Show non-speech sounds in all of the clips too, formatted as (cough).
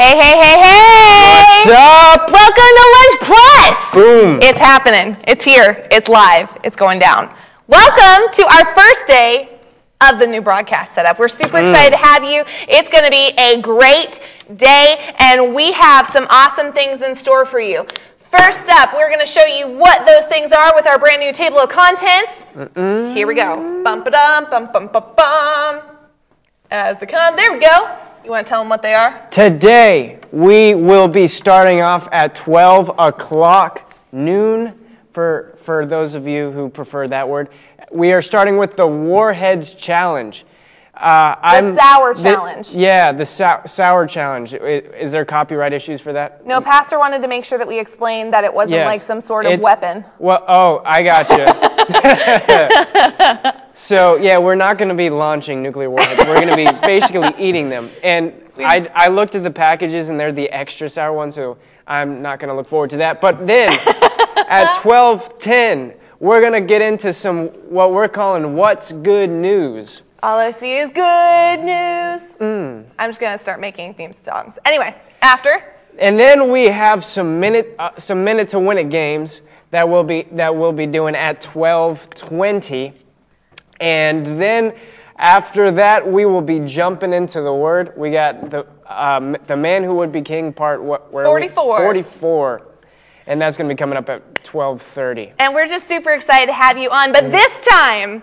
Hey, hey, hey, hey! What's up? Welcome to Lunch Plus! Boom. It's happening. It's here. It's live. It's going down. Welcome to our first day of the new broadcast setup. We're super Mm. excited to have you. It's going to be a great day, and we have some awesome things in store for you. First up, we're going to show you what those things are with our brand new table of contents. Here we go. Bum ba dum, bum bum bum bum. As they come, there we go. You want to tell them what they are? Today we will be starting off at 12 o'clock noon for, for those of you who prefer that word. We are starting with the Warheads Challenge. Uh, The sour the- challenge. yeah, the sou- sour challenge. I- Is there copyright issues for that? No, Pastor wanted to make sure that we explained that it wasn't Yes. like some sort of It's- weapon. Well, oh, I got gotcha. (laughs) (laughs) so yeah, we're not going to be launching nuclear warheads. We're going to be (laughs) basically eating them. And I, I looked at the packages, and they're the extra sour ones, so I'm not going to look forward to that. But then (laughs) at 12:10, we're going to get into some what we're calling "What's Good News." All I see is good news. Mm. I'm just gonna start making theme songs. Anyway, after And then we have some minute uh, some minute to win it games that we'll be that we'll be doing at 12:20. And then after that we will be jumping into the word. We got the um, the man who would be king part what where are we? 44. 44. And that's going to be coming up at 12:30. and we're just super excited to have you on. But this time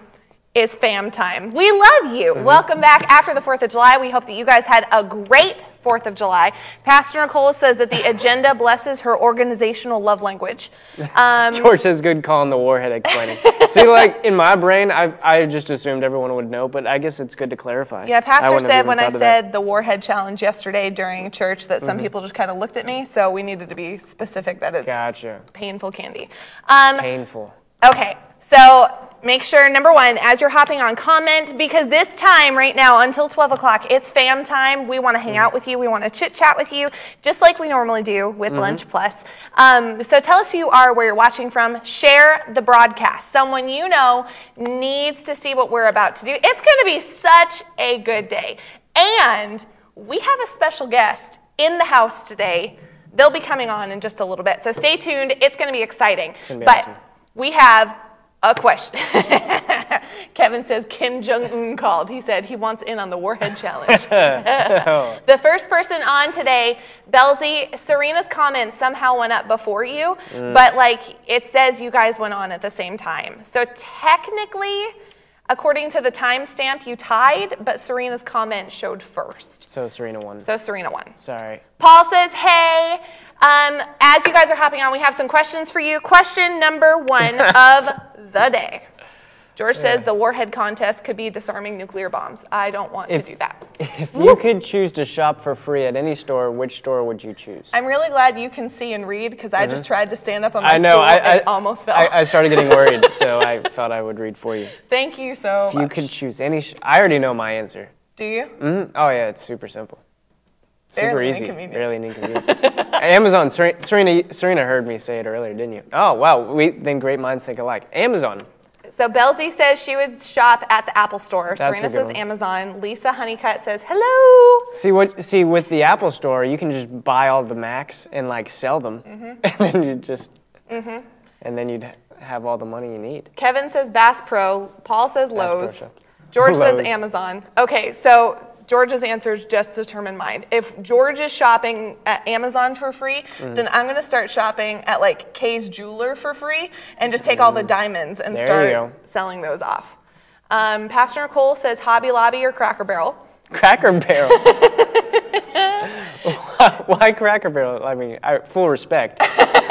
is fam time. We love you. Mm-hmm. Welcome back after the 4th of July. We hope that you guys had a great 4th of July. Pastor Nicole says that the agenda blesses her organizational love language. (laughs) Um, George says good call on the warhead explaining. (laughs) See, like in my brain, I I just assumed everyone would know, but I guess it's good to clarify. Yeah, Pastor said when I said the Warhead Challenge yesterday during church that Mm-hmm. some people just kind of looked at me, so we needed to be specific that it's Gotcha. painful candy. Um, Painful. Okay, so make sure, number one, as you're hopping on, comment because this time right now until 12 o'clock, it's fam time. We want to hang out with you. We want to chit chat with you, just like we normally do with Lunch Plus. Um, so tell us who you are, where you're watching from. Share the broadcast. Someone you know needs to see what we're about to do. It's going to be such a good day. And we have a special guest in the house today. They'll be coming on in just a little bit. So stay tuned. It's going to be exciting. gonna be but awesome. we have a question. (laughs) Kevin says Kim Jong Un called. He said he wants in on the Warhead (laughs) Challenge. Oh. (laughs) the first person on today, Belzy, Serena's comment somehow went up before you, mm. but like it says you guys went on at the same time. So technically, according to the timestamp, you tied, but Serena's comment showed first. So Serena won. So Serena won. Sorry. Paul says, hey, um, as you guys are hopping on, we have some questions for you. Question number one (laughs) of the day. George says the warhead contest could be disarming nuclear bombs. I don't want If- to do that. If you could choose to shop for free at any store, which store would you choose? I'm really glad you can see and read because I just tried to stand up on my Mm-hmm. I know. I, I almost fell. I, I started getting worried, (laughs) so I thought I would read for you. Thank you so If you much. could choose any, sh- I already know my answer. do you? hmm Oh yeah, it's super simple. Super Barely an easy. inconvenience. Barely an inconvenience. Amazon. Ser- Serena, Serena heard me say it earlier, didn't you? Oh wow. We then great minds think alike. Amazon. So Belzy says she would shop at the Apple Store. That's a Serena good says one. Amazon. Lisa Honeycutt says hello. See what? See with the Apple Store, you can just buy all the Macs and like sell them, Mm-hmm. (laughs) and then you just, Mhm. and then you'd have all the money you need. Kevin says Bass Pro. Paul says Pro Lowe's. shop. George (laughs) says Amazon. Okay, so George's answers just determined mine. If George is shopping at Amazon for free, Mm. then I'm gonna start shopping at like Kay's Jeweler for free and just take all the diamonds and There start selling those off. Um, Pastor Nicole says Hobby Lobby or Cracker Barrel. Cracker Barrel. (laughs) (laughs) why, why Cracker Barrel? I mean, I, full respect. (laughs)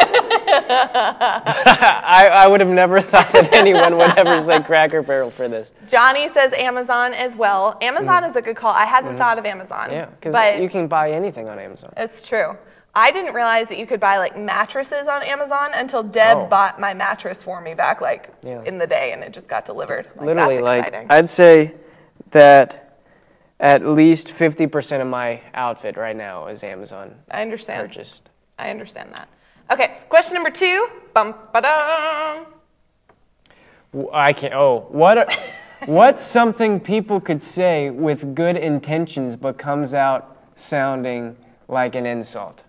(laughs) I, I would have never thought that anyone would ever say Cracker Barrel for this. Johnny says Amazon as well. Amazon is a good call. I hadn't thought of Amazon. Mm. Yeah, because but you can buy anything on Amazon. It's true. I didn't realize that you could buy like mattresses on Amazon until Deb Oh. bought my mattress for me back like Yeah. in the day and it just got delivered. Like, Literally, that's like exciting. I'd say that at least fifty percent of my outfit right now is Amazon I understand. purchased. I understand that. Okay, question number two. Bum, ba-dum. I can't. Oh, what? Are, what's something people could say with good intentions but comes out sounding like an insult.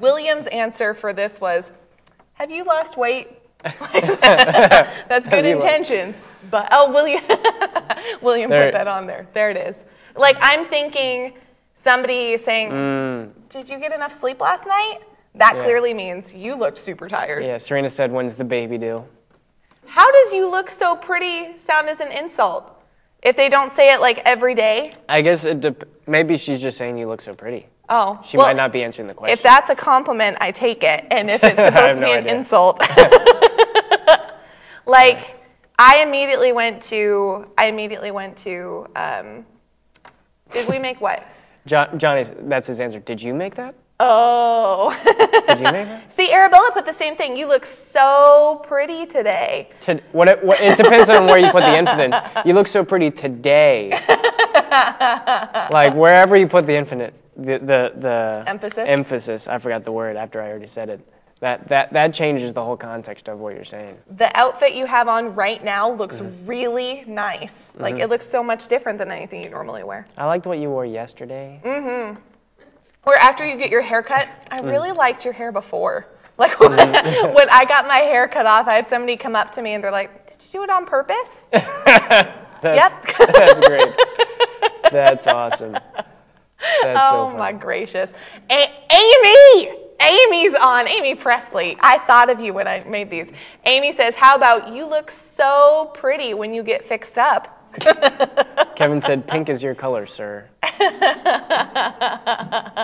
William's answer for this was, "Have you lost weight?" (laughs) That's good intentions, but oh, William, (laughs) William There- put that on there. There it is. Like I'm thinking, somebody saying, Mm. "Did you get enough sleep last night?" That Yeah. clearly means you looked super tired. Yeah, Serena said, when's the baby due? How does "you look so pretty" sound as an insult? If they don't say it like every day, I guess it dep- maybe she's just saying you look so pretty. oh, She well, might not be answering the question. If that's a compliment, I take it. And if it's (laughs) supposed to be no an idea. insult, (laughs) (laughs) like I immediately went to, I immediately went to. Um, did we make what? John, Johnny's, that's his answer. Did you make that? Oh, Did you make that? see, Arabella put the same thing. You look so pretty today. To, what, it, what, it depends on where you put the infinite. You look so pretty today. like wherever you put the infinite, the, the, the Emphasis? Emphasis. I forgot the word after I already said it. That, that, that changes the whole context of what you're saying. The outfit you have on right now looks Mm-hmm. really nice. Like it looks so much different than anything you normally wear. I liked what you wore yesterday. Mm. Or after you get your hair cut, I Mm. really liked your hair before. (laughs) Like when, when I got my hair cut off, I had somebody come up to me and they're like, "Did you do it on purpose?" (laughs) That's, yep. (laughs) that's great. That's awesome. That's so oh fun. my gracious, A- Amy. Amy's on. Amy Presley. I thought of you when I made these. Amy says, "How about you look so pretty when you get fixed up?" (laughs) Kevin said, "Pink is your color, sir."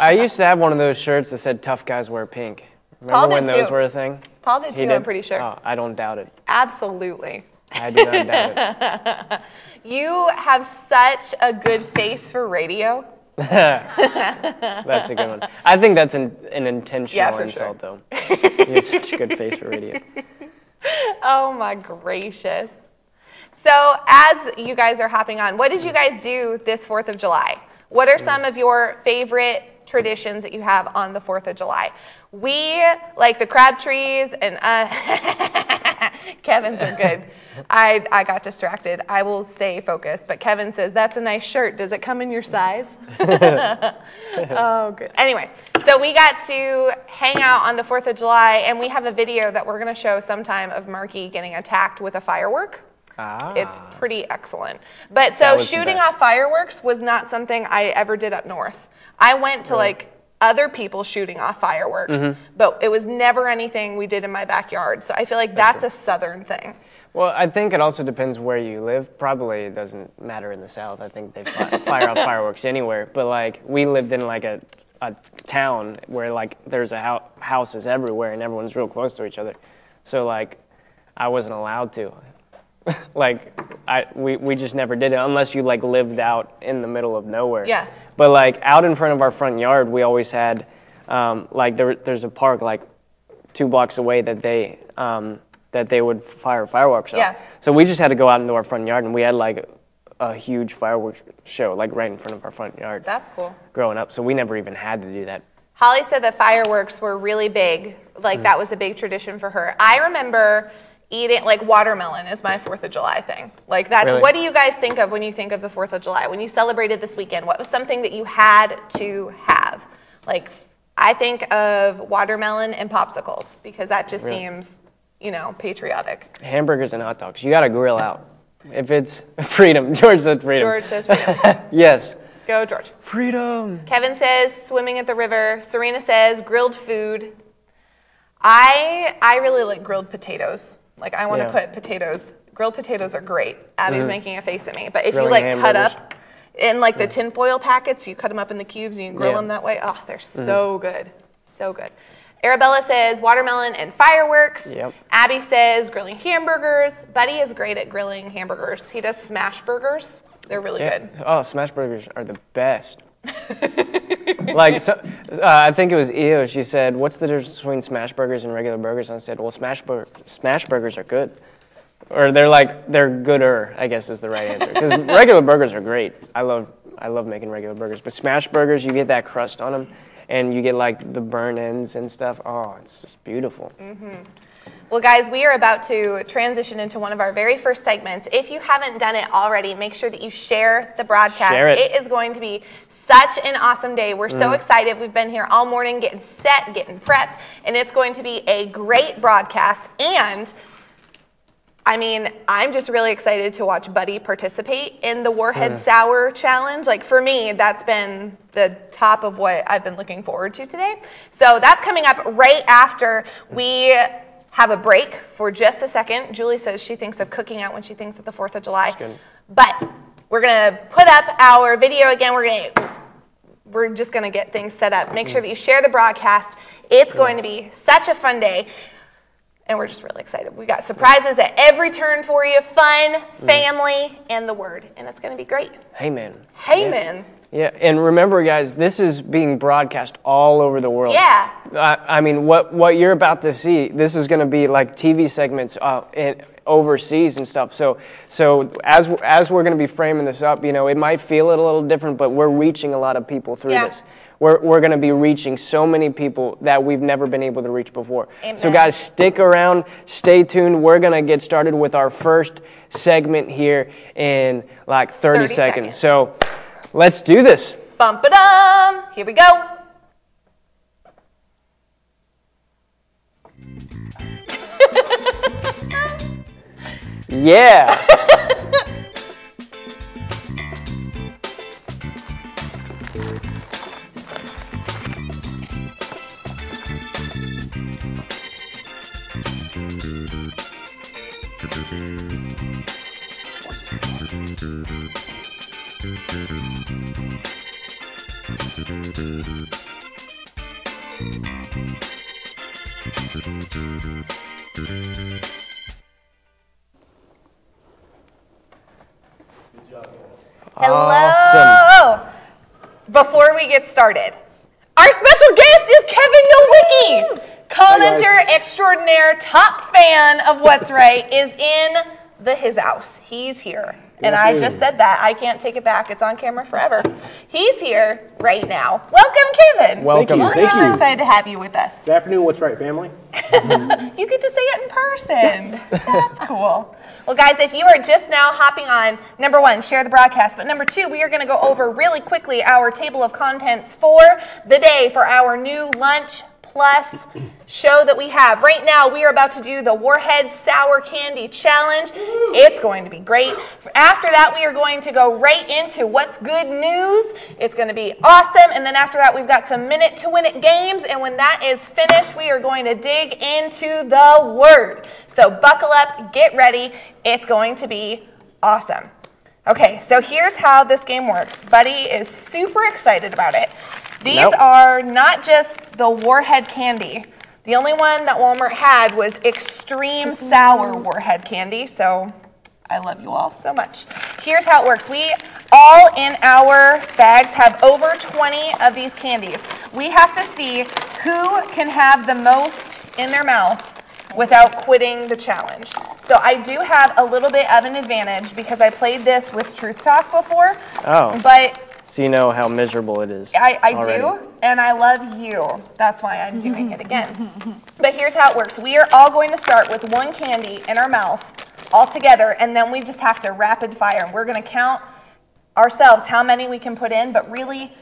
I used to have one of those shirts that said "Tough guys wear pink." Remember Paul did when those too. were a thing? Paul did He too. I'm pretty sure. Oh, I don't doubt it. Absolutely. I do not doubt it. (laughs) You have such a good face for radio. (laughs) That's a good one. I think that's an, an intentional for insult, though. You have such a good face for radio. Oh my gracious. So, as you guys are hopping on, what did you guys do this 4th of July? What are some of your favorite traditions that you have on the 4th of July? We like the crab trees and uh, (laughs) Kevin's are good. I, I got distracted. I will stay focused. But Kevin says, That's a nice shirt. Does it come in your size? (laughs) oh, good. Anyway, so we got to hang out on the 4th of July, and we have a video that we're going to show sometime of Marky getting attacked with a firework. Ah. It's pretty excellent. But so shooting off fireworks was not something I ever did up north. I went to like other people shooting off fireworks, Mm-hmm. but it was never anything we did in my backyard. So I feel like that's a southern thing. Well, I think it also depends where you live. Probably it doesn't matter in the South. I think they fi- (laughs) fire off fireworks anywhere. But like we lived in like a, a town where like there's a hou- houses everywhere and everyone's real close to each other. So like I wasn't allowed to. (laughs) like I we, we just never did it unless you like lived out in the middle of nowhere. Yeah. But like out in front of our front yard, we always had um, like there, there's a park like two blocks away that they um, that they would fire fireworks Yeah. off. So we just had to go out into our front yard, and we had like a huge fireworks show like right in front of our front yard. That's cool. growing up, so we never even had to do that. Holly said that fireworks were really big. Like that was a big tradition for her. I remember eating like watermelon is my 4th of July thing. Like that's Really? what do you guys think of when you think of the 4th of July? When you celebrated this weekend, what was something that you had to have? Like I think of watermelon and popsicles because that just Really? seems, you know, patriotic. Hamburgers and hot dogs. You got to grill out. If it's (laughs) freedom, (laughs) George said freedom. George says freedom. (laughs) Yes. Go George. Freedom. Kevin says swimming at the river. Serena says grilled food. I I really like grilled potatoes. Like I want to Yeah. put potatoes. Grilled potatoes are great. Abby's mm-hmm. making a face at me. But if Grilling you like cut hamburgers. up in like the tinfoil packets, you cut them up in the cubes and you grill Yeah. them that way. Oh, they're mm-hmm. so good. So good. Arabella says watermelon and fireworks. Yep. Abby says grilling hamburgers. Buddy is great at grilling hamburgers. He does smash burgers. They're really good. Oh, smash burgers are the best. (laughs) like, so, uh, I think it was Io. She said, "What's the difference between smash burgers and regular burgers?" And I said, "Well, smash bur- smash burgers are good, or they're like they're gooder. I guess is the right answer because (laughs) regular burgers are great. I love I love making regular burgers, but smash burgers, you get that crust on them, and you get like the burn ends and stuff. Oh, it's just beautiful. Well, guys, we are about to transition into one of our very first segments. If you haven't done it already, make sure that you share the broadcast. Share it. it is going to be such an awesome day. We're so mm. excited. We've been here all morning getting set, getting prepped, and it's going to be a great broadcast. And I mean, I'm just really excited to watch Buddy participate in the Warhead mm. Sour Challenge. Like for me, that's been the top of what I've been looking forward to today. So that's coming up right after we have a break for just a second. Julie says she thinks of cooking out when she thinks of the 4th of July. But we're going to put up our video again. We're going to we're just going to get things set up. Make sure that you share the broadcast. It's going to be such a fun day. And we're just really excited. We got surprises at every turn for you fun, mm. family, and the word. And it's going to be great. Hey, man. Hey, man. Yeah, and remember, guys, this is being broadcast all over the world. Yeah. I, I mean, what what you're about to see, this is going to be like TV segments uh, in, overseas and stuff. So, so as as we're going to be framing this up, you know, it might feel a little different, but we're reaching a lot of people through Yeah. this. We're we're going to be reaching so many people that we've never been able to reach before. So, guys, stick around, stay tuned. We're going to get started with our first segment here in like 30, 30 seconds. seconds. So, let's do this. Bump it dum. Here we go. (laughs) Yeah. Hello. Before we get started, our special guest is Kevin Nowicki, commenter extraordinaire, top fan of What's Right, is in the his house. He's here. And I just said that. I can't take it back. It's on camera forever. He's here right now. Welcome, Kevin. Welcome. you. We're Thank you. excited to have you with us. Good afternoon, what's right, family? (laughs) You get to say it in person. Yes. That's cool. Well, guys, if you are just now hopping on, number one, share the broadcast. But number two, we are going to go over really quickly our table of contents for the day for our new lunch plus show that we have. Right now, we are about to do the Warhead Sour Candy Challenge. It's going to be great. After that, we are going to go right into what's good news. It's going to be awesome. And then after that, we've got some minute to win it games. And when that is finished, we are going to dig into the word. So buckle up, get ready. It's going to be awesome. Okay, so here's how this game works. Buddy is super excited about it. These Nope. are not just the Warhead candy. The only one that Walmart had was extreme mm-hmm. sour Warhead candy, so I love you all so much. Here's how it works. We all in our bags have over 20 of these candies. We have to see who can have the most in their mouth without quitting the challenge. So I do have a little bit of an advantage because I played this with Truth Talk before. Oh. But So you know how miserable it is. I, I already. do, and I love you. That's why I'm doing it again. but here's how it works we are all going to start with one candy in our mouth all together, and then we just have to rapid fire. And we're going to count ourselves how many we can put in, but really,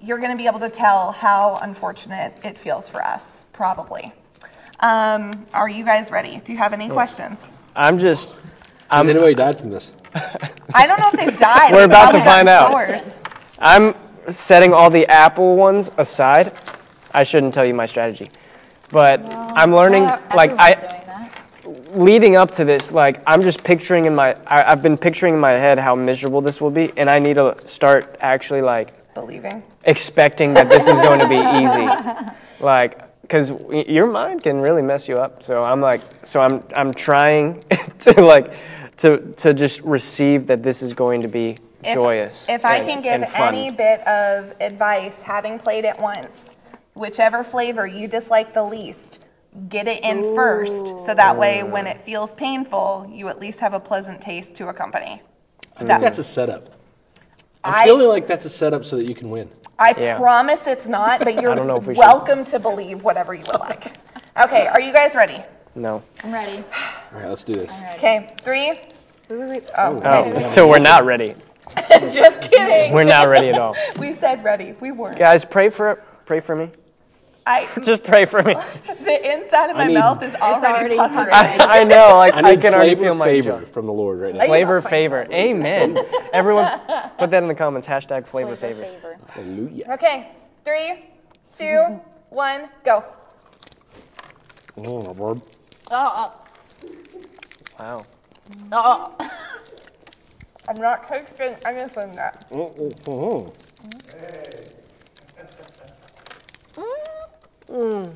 you're going to be able to tell how unfortunate it feels for us, probably. Um, are you guys ready? Do you have any questions? I'm just. Has I'm, anybody died from this? I don't know if they've died. We're about to find out. sores. I'm setting all the Apple ones aside. I shouldn't tell you my strategy, but I'm learning. like I, leading up to this, like I'm just picturing in my. I, I've been picturing in my head how miserable this will be, and I need to start actually like Believing. expecting that this is going to be (laughs) easy. Like, because your mind can really mess you up. So I'm like, so I'm I'm trying (laughs) to like to to just receive that this is going to be If- joyous. If I and- can give any bit of advice, having played it once, whichever flavor you dislike the least, get it in first, so that way when mm. it feels painful, you at least have a pleasant taste to accompany. I think that's a setup. I'm I- feeling like that's a setup so that you can win. I Yeah. promise it's not, but (laughs) you're don't know if we should. welcome to believe whatever you would like. Okay, are you guys ready? No. I'm ready. All right, let's do this. Okay, three. Wait, wait, wait. Oh, Oh, so we're not ready. (laughs) just kidding. We're not ready at all. (laughs) We said ready. We weren't. Guys, pray for pray for me. I, (laughs) Just pray for me. the inside of my need- mouth is already, already puckering. I, I know, like I I, need can already flavor feel my favor jaw. from the Lord right now. Flavor favor. Amen. Everyone, put that in the comments. Hashtag flavor favor. favor. Hallelujah. Okay, three, two, one, go. Oh, Lord. Oh, Wow. oh, oh. I'm not tasting anything yet. Oh, oh, oh. Oh,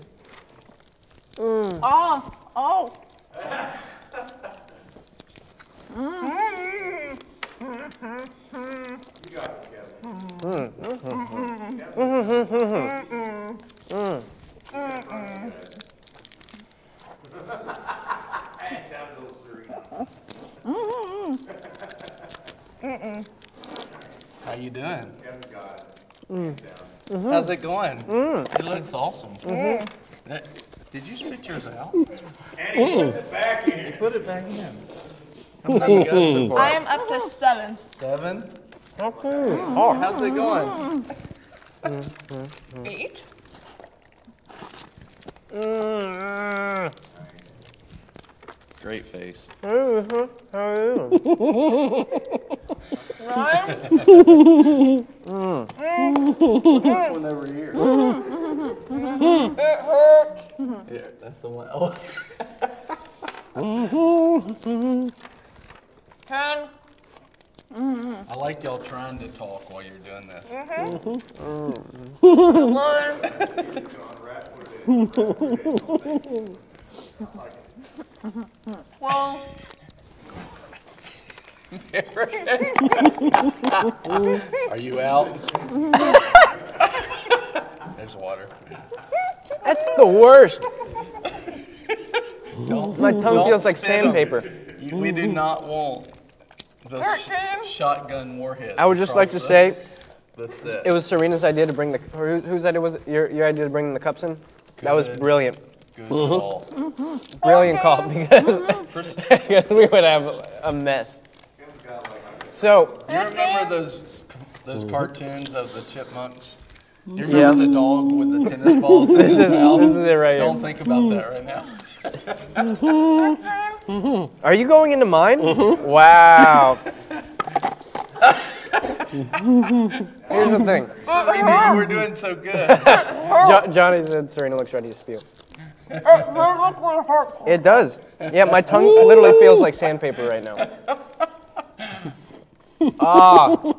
oh. How you doing? Mm-hmm. How's it going? It looks awesome. That- Did you spit yours out? Put it back in. Put it back in. How many you so far? I am up to seven. Seven. Okay. Mm-hmm. Oh, How's it going? Eight. Great face. Nine. (laughs) One over here. It hurts. (laughs) Here, that's the one. Oh, Ten. I like y'all trying to talk while you're doing this. Mm-hmm. (laughs) Eleven. Twelve. Are you out? There's water. that's the worst. Don't- My tongue don't feels like spit 'em. sandpaper. You- We do not want the sh- shotgun warhead. I would just like to across say the- That's it. it was Serena's idea to bring the. Or who- whose idea was it? Your, your idea to bring the cups in? That was Good. brilliant. Good call. Brilliant call because, because (laughs) we would have a mess. So, You remember those those mm-hmm. cartoons of the chipmunks? You Yeah. remember the dog with the tennis balls in this his is, mouth? this is it right Don't here. think about that right now. Mm-hmm. Are you going into mine? Wow. Here's the thing. (laughs) Serena, you were doing so good. (laughs) Jo- Johnny said Serena looks ready to spew. It literally hurts. It does. Yeah, my tongue literally feels like sandpaper right now. (laughs) Ah. (laughs)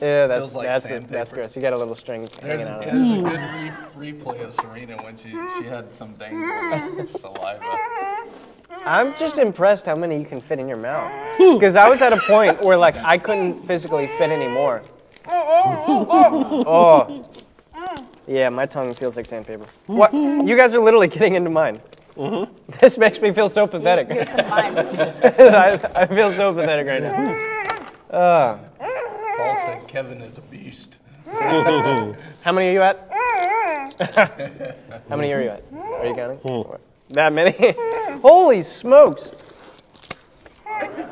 Yeah, that's Feels like that's it, sandpaper. that's gross. You got a little string hanging There's, out. there's Of it. a good re- replay of Serena when she, she had some dangling saliva. I'm just impressed how many you can fit in your mouth. (laughs) Because I was at a point where like I couldn't physically fit anymore. Oh. (laughs) Yeah, my tongue feels like sandpaper. What? You guys are literally getting into mine. (laughs) This makes me feel so pathetic. (laughs) I, I feel so pathetic right now. Uh, (laughs) Paul said Kevin is a beast. how many are you at? how many are you at? Are you counting? That many? Holy smokes!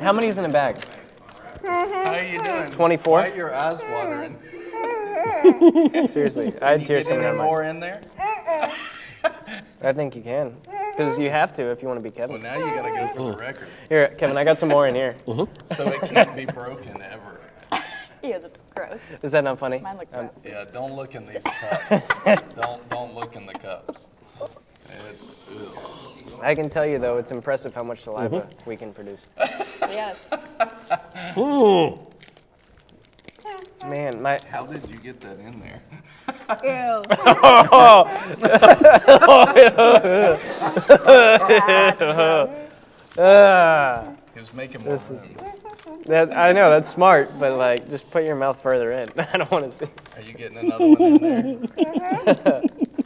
How many is in a bag? How are you doing? 24? Why are your eyes watering? Seriously, I had You tears get coming out any of my more in there? I think you can. Because you have to if you want to be Kevin. Well, now you gotta go for the (laughs) record. Here, Kevin, I got some more in here. Mm-hmm. So it can't be broken ever. (laughs) Yeah, that's gross. Is that not funny? Mine looks Um, rough. Yeah, don't look in these (laughs) cups. don't don't look in the cups. It's ugh. I can tell you, though, it's impressive how much saliva mm-hmm. we can produce. Yes. Mm. Man, my. How did you get that in there? Ew. Uh, (laughs) He was making more room. that, I know, that's smart, but like, just put your mouth further in. (laughs) I don't want to see. Are you getting another one in there? (laughs)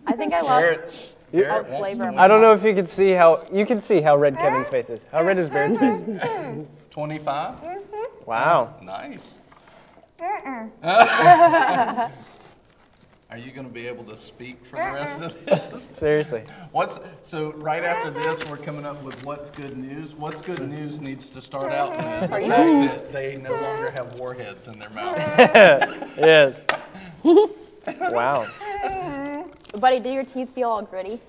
I think I lost Barrett, Barrett all wants flavor. I don't know if you can see how. You can see how red Kevin's face is. How red is Barrett's face? 25? Wow. Nice. Uh-uh. Are you gonna be able to speak for the rest uh-uh. of this? (laughs) Seriously. What's, so right after uh-huh. this, we're coming up with what's good news. What's good news needs to start uh-huh. out with the fact that they no longer have warheads in their mouth. (laughs) Yes. (laughs) wow. Buddy, do your teeth feel all gritty?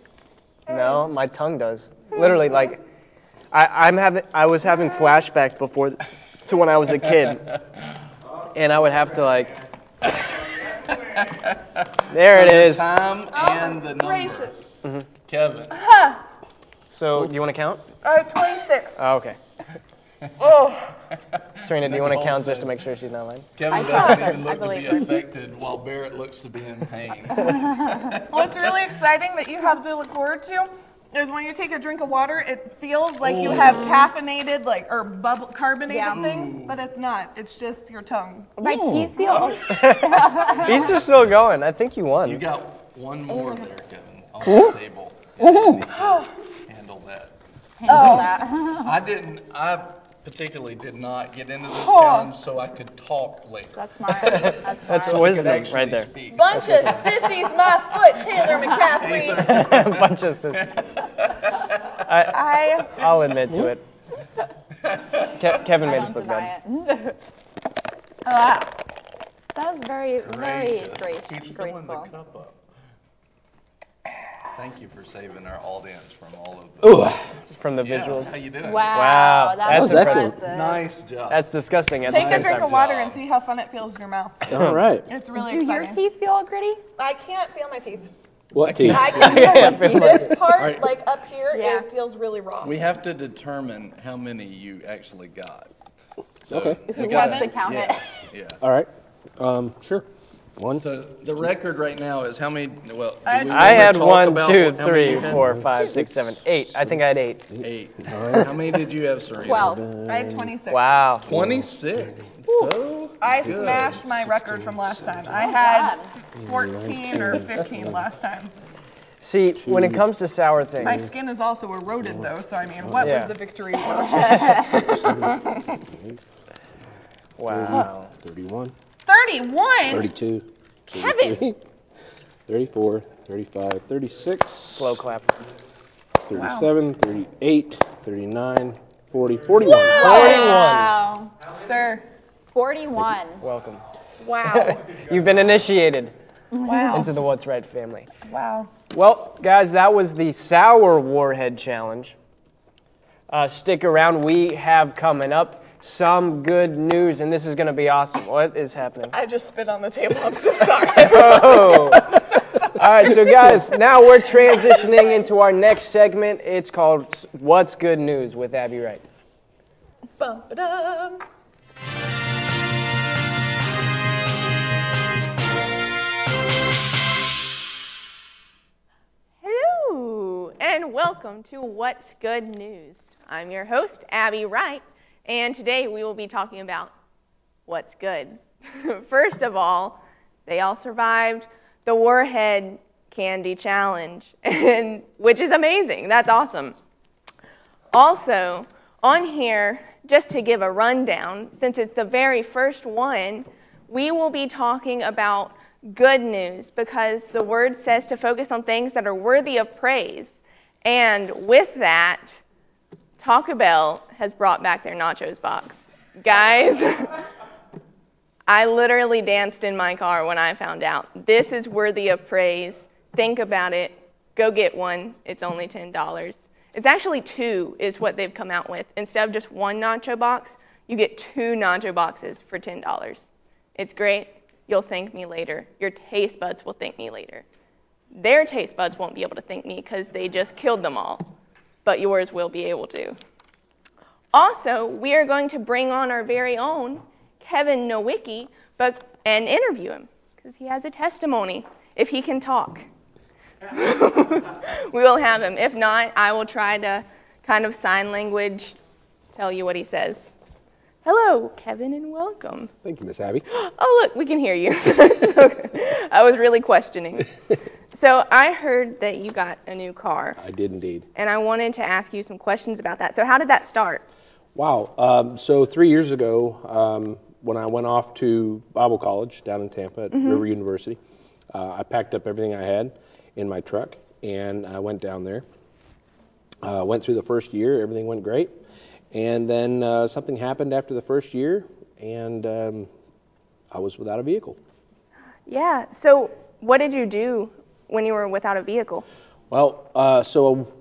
No, my tongue does. Literally, hmm. like, I, I'm having, I was having flashbacks before, to when I was a kid, and I would have to like. (laughs) There it is. Time and the oh, number. Gracious. Mm-hmm. Kevin, uh-huh. So, do you want to count? All right, 26. Oh, okay. (laughs) Oh, Serena, do you want to Nicole count just said- to make sure she's not lying? Kevin I doesn't thought even so. I look to be affected while Barrett looks to be in pain. (laughs) what's really exciting that you have to look forward to is when you take a drink of water, it feels like you have oh. caffeinated, like or bubble carbonated Yeah. things, but it's not. It's just your tongue. My teeth feel. (laughs) (laughs) He's just still going. I think you won. You got one more there, Kevin, on the table. Yeah, you need to Handle that. Handle oh. that. (laughs) I didn't, I particularly did not get into this challenge so I could talk later. That's smart. That's smart. (laughs) That's I could wisdom actually right there. speak. Bunch of sissies, my foot, Taylor (laughs) McCaffrey. (laughs) Bunch of sis. I I I'll admit to it. Ke- Kevin made I us don't look bad. deny it. Oh, that was very, very Gracious. grace, Keeps filling the graceful. cup up. Thank you for saving our audience from all of the. Ooh, From the Yeah, visuals. How you doing? Wow, Wow, that that's was impressive. impressive. Nice job. That's disgusting. At take the a same drink time. of water and see how fun it feels in your mouth. (laughs) all right. It's really Do your exciting. teeth feel all gritty? I can't feel my teeth. What teeth? I can feel feel this (laughs) part, Alright. like up here, Yeah. it feels really raw. We have to determine how many you actually got. So Okay. we Who got- wants to count yeah, it? Yeah. All right. Um, sure. One. So the record right now is how many, well. I- we I had talk one, about two, what- how many three, you had? four, five, six, seven, eight. I think I had eight. Eight. How many did you have, Serena? Twelve. I had 26. Wow. Twenty-six. So I good. smashed my record from last time. I had 14 or 15 last time. See, when it comes to sour things, My skin is also eroded though, so I mean, what Yeah. was the victory worth? (laughs) (laughs) wow. 31, 31? 32, Kevin! 33, 34, 35, 36, Slow clap. 37, 38, 39, 40, 41. Wow. Sir, 41. Welcome. wow. (laughs) You've been initiated Wow. into the What's Right family. Wow. Well, guys, that was the Sour Warhead Challenge. Uh, stick around. We have coming up some good news, and this is going to be awesome. What is happening? I just spit on the table. (laughs) Oh. (laughs) I'm so sorry. All right, so guys, now we're transitioning into our next segment. It's called What's Good News with Abby Wright. Bum, ba-dum. Hello, and welcome to What's Good News. I'm your host, Abby Wright, and today we will be talking about what's good. (laughs) First of all, they all survived the Warhead Candy Challenge, (laughs) and, which is amazing. That's awesome. Also, on here, just to give a rundown, since it's the very first one, we will be talking about good news because the word says to focus on things that are worthy of praise. And with that, Taco Bell has brought back their nachos box. Guys, (laughs) I literally danced in my car when I found out. This is worthy of praise. Think about it. Go get one. It's only $10. It's actually two, is what they've come out with. Instead of just one nacho box, you get two nacho boxes for $10. It's great. You'll thank me later. Your taste buds will thank me later. Their taste buds won't be able to thank me because they just killed them all, but yours will be able to. Also, we are going to bring on our very own Kevin Nowicki but, and interview him because he has a testimony if he can talk. (laughs) we will have him. If not, I will try to kind of sign language tell you what he says. Hello, Kevin, and welcome. Thank you, Miss Abby. (gasps) Oh, look, we can hear you. (laughs) (laughs) so, I was really questioning. So, I heard that you got a new car, I did indeed. and I wanted to ask you some questions about that. So, how did that start? Wow. Um, so three years ago, um, when I went off to Bible college down in Tampa at River University, uh, I packed up everything I had in my truck and I went down there. Uh, went through the first year, everything went great. And then uh, something happened after the first year, and um, I was without a vehicle. Yeah. So, what did you do when you were without a vehicle? Well, uh, so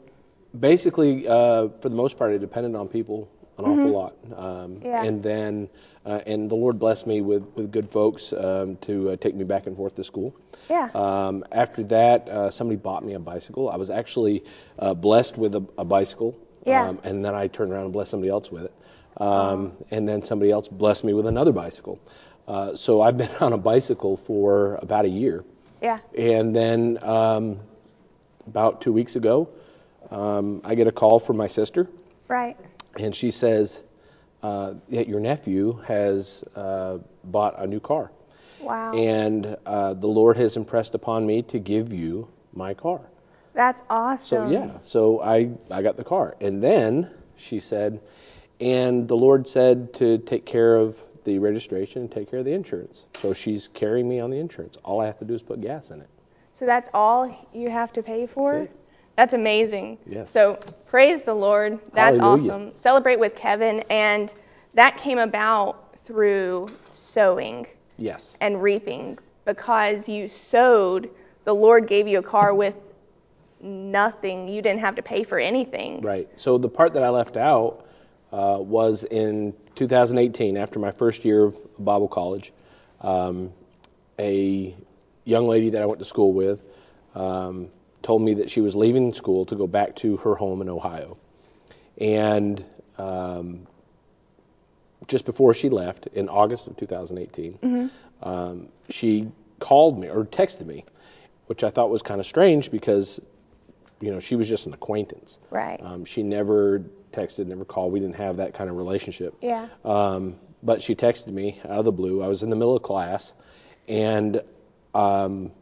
basically, uh, for the most part, it depended on people an awful lot. Um, Yeah. And then, uh, and the Lord blessed me with, with good folks um, to uh, take me back and forth to school. Yeah. Um, after that, uh, somebody bought me a bicycle. I was actually uh, blessed with a, a bicycle. Yeah. Um, and then I turn around and bless somebody else with it. Um, And then somebody else blessed me with another bicycle. Uh, so I've been (laughs) on a bicycle for about a year. Yeah. And then um, about two weeks ago, um, I get a call from my sister, Right. and she says, uh, that Your nephew has uh, bought a new car. Wow. And uh, the Lord has impressed upon me to give you my car. That's awesome. So, yeah, so I, I got the car. And then she said, and the Lord said to take care of the registration and take care of the insurance. So she's carrying me on the insurance. All I have to do is put gas in it. So that's all you have to pay for? That's. That's amazing. Yes. So praise the Lord. That's Hallelujah. awesome. Celebrate with Kevin. And that came about through sowing Yes. and reaping because you sowed. The Lord gave you a car with nothing. You didn't have to pay for anything. Right. So the part that I left out uh, was in 2018, after my first year of Bible college, um, a young lady that I went to school with um, told me that she was leaving school to go back to her home in Ohio. And um, just before she left, in August of 2018, um, she called me or texted me, which I thought was kind of strange because, you know, she was just an acquaintance. Right. Um, she never texted, never called. We didn't have that kind of relationship. Yeah. Um, but she texted me out of the blue. I was in the middle of class, and um,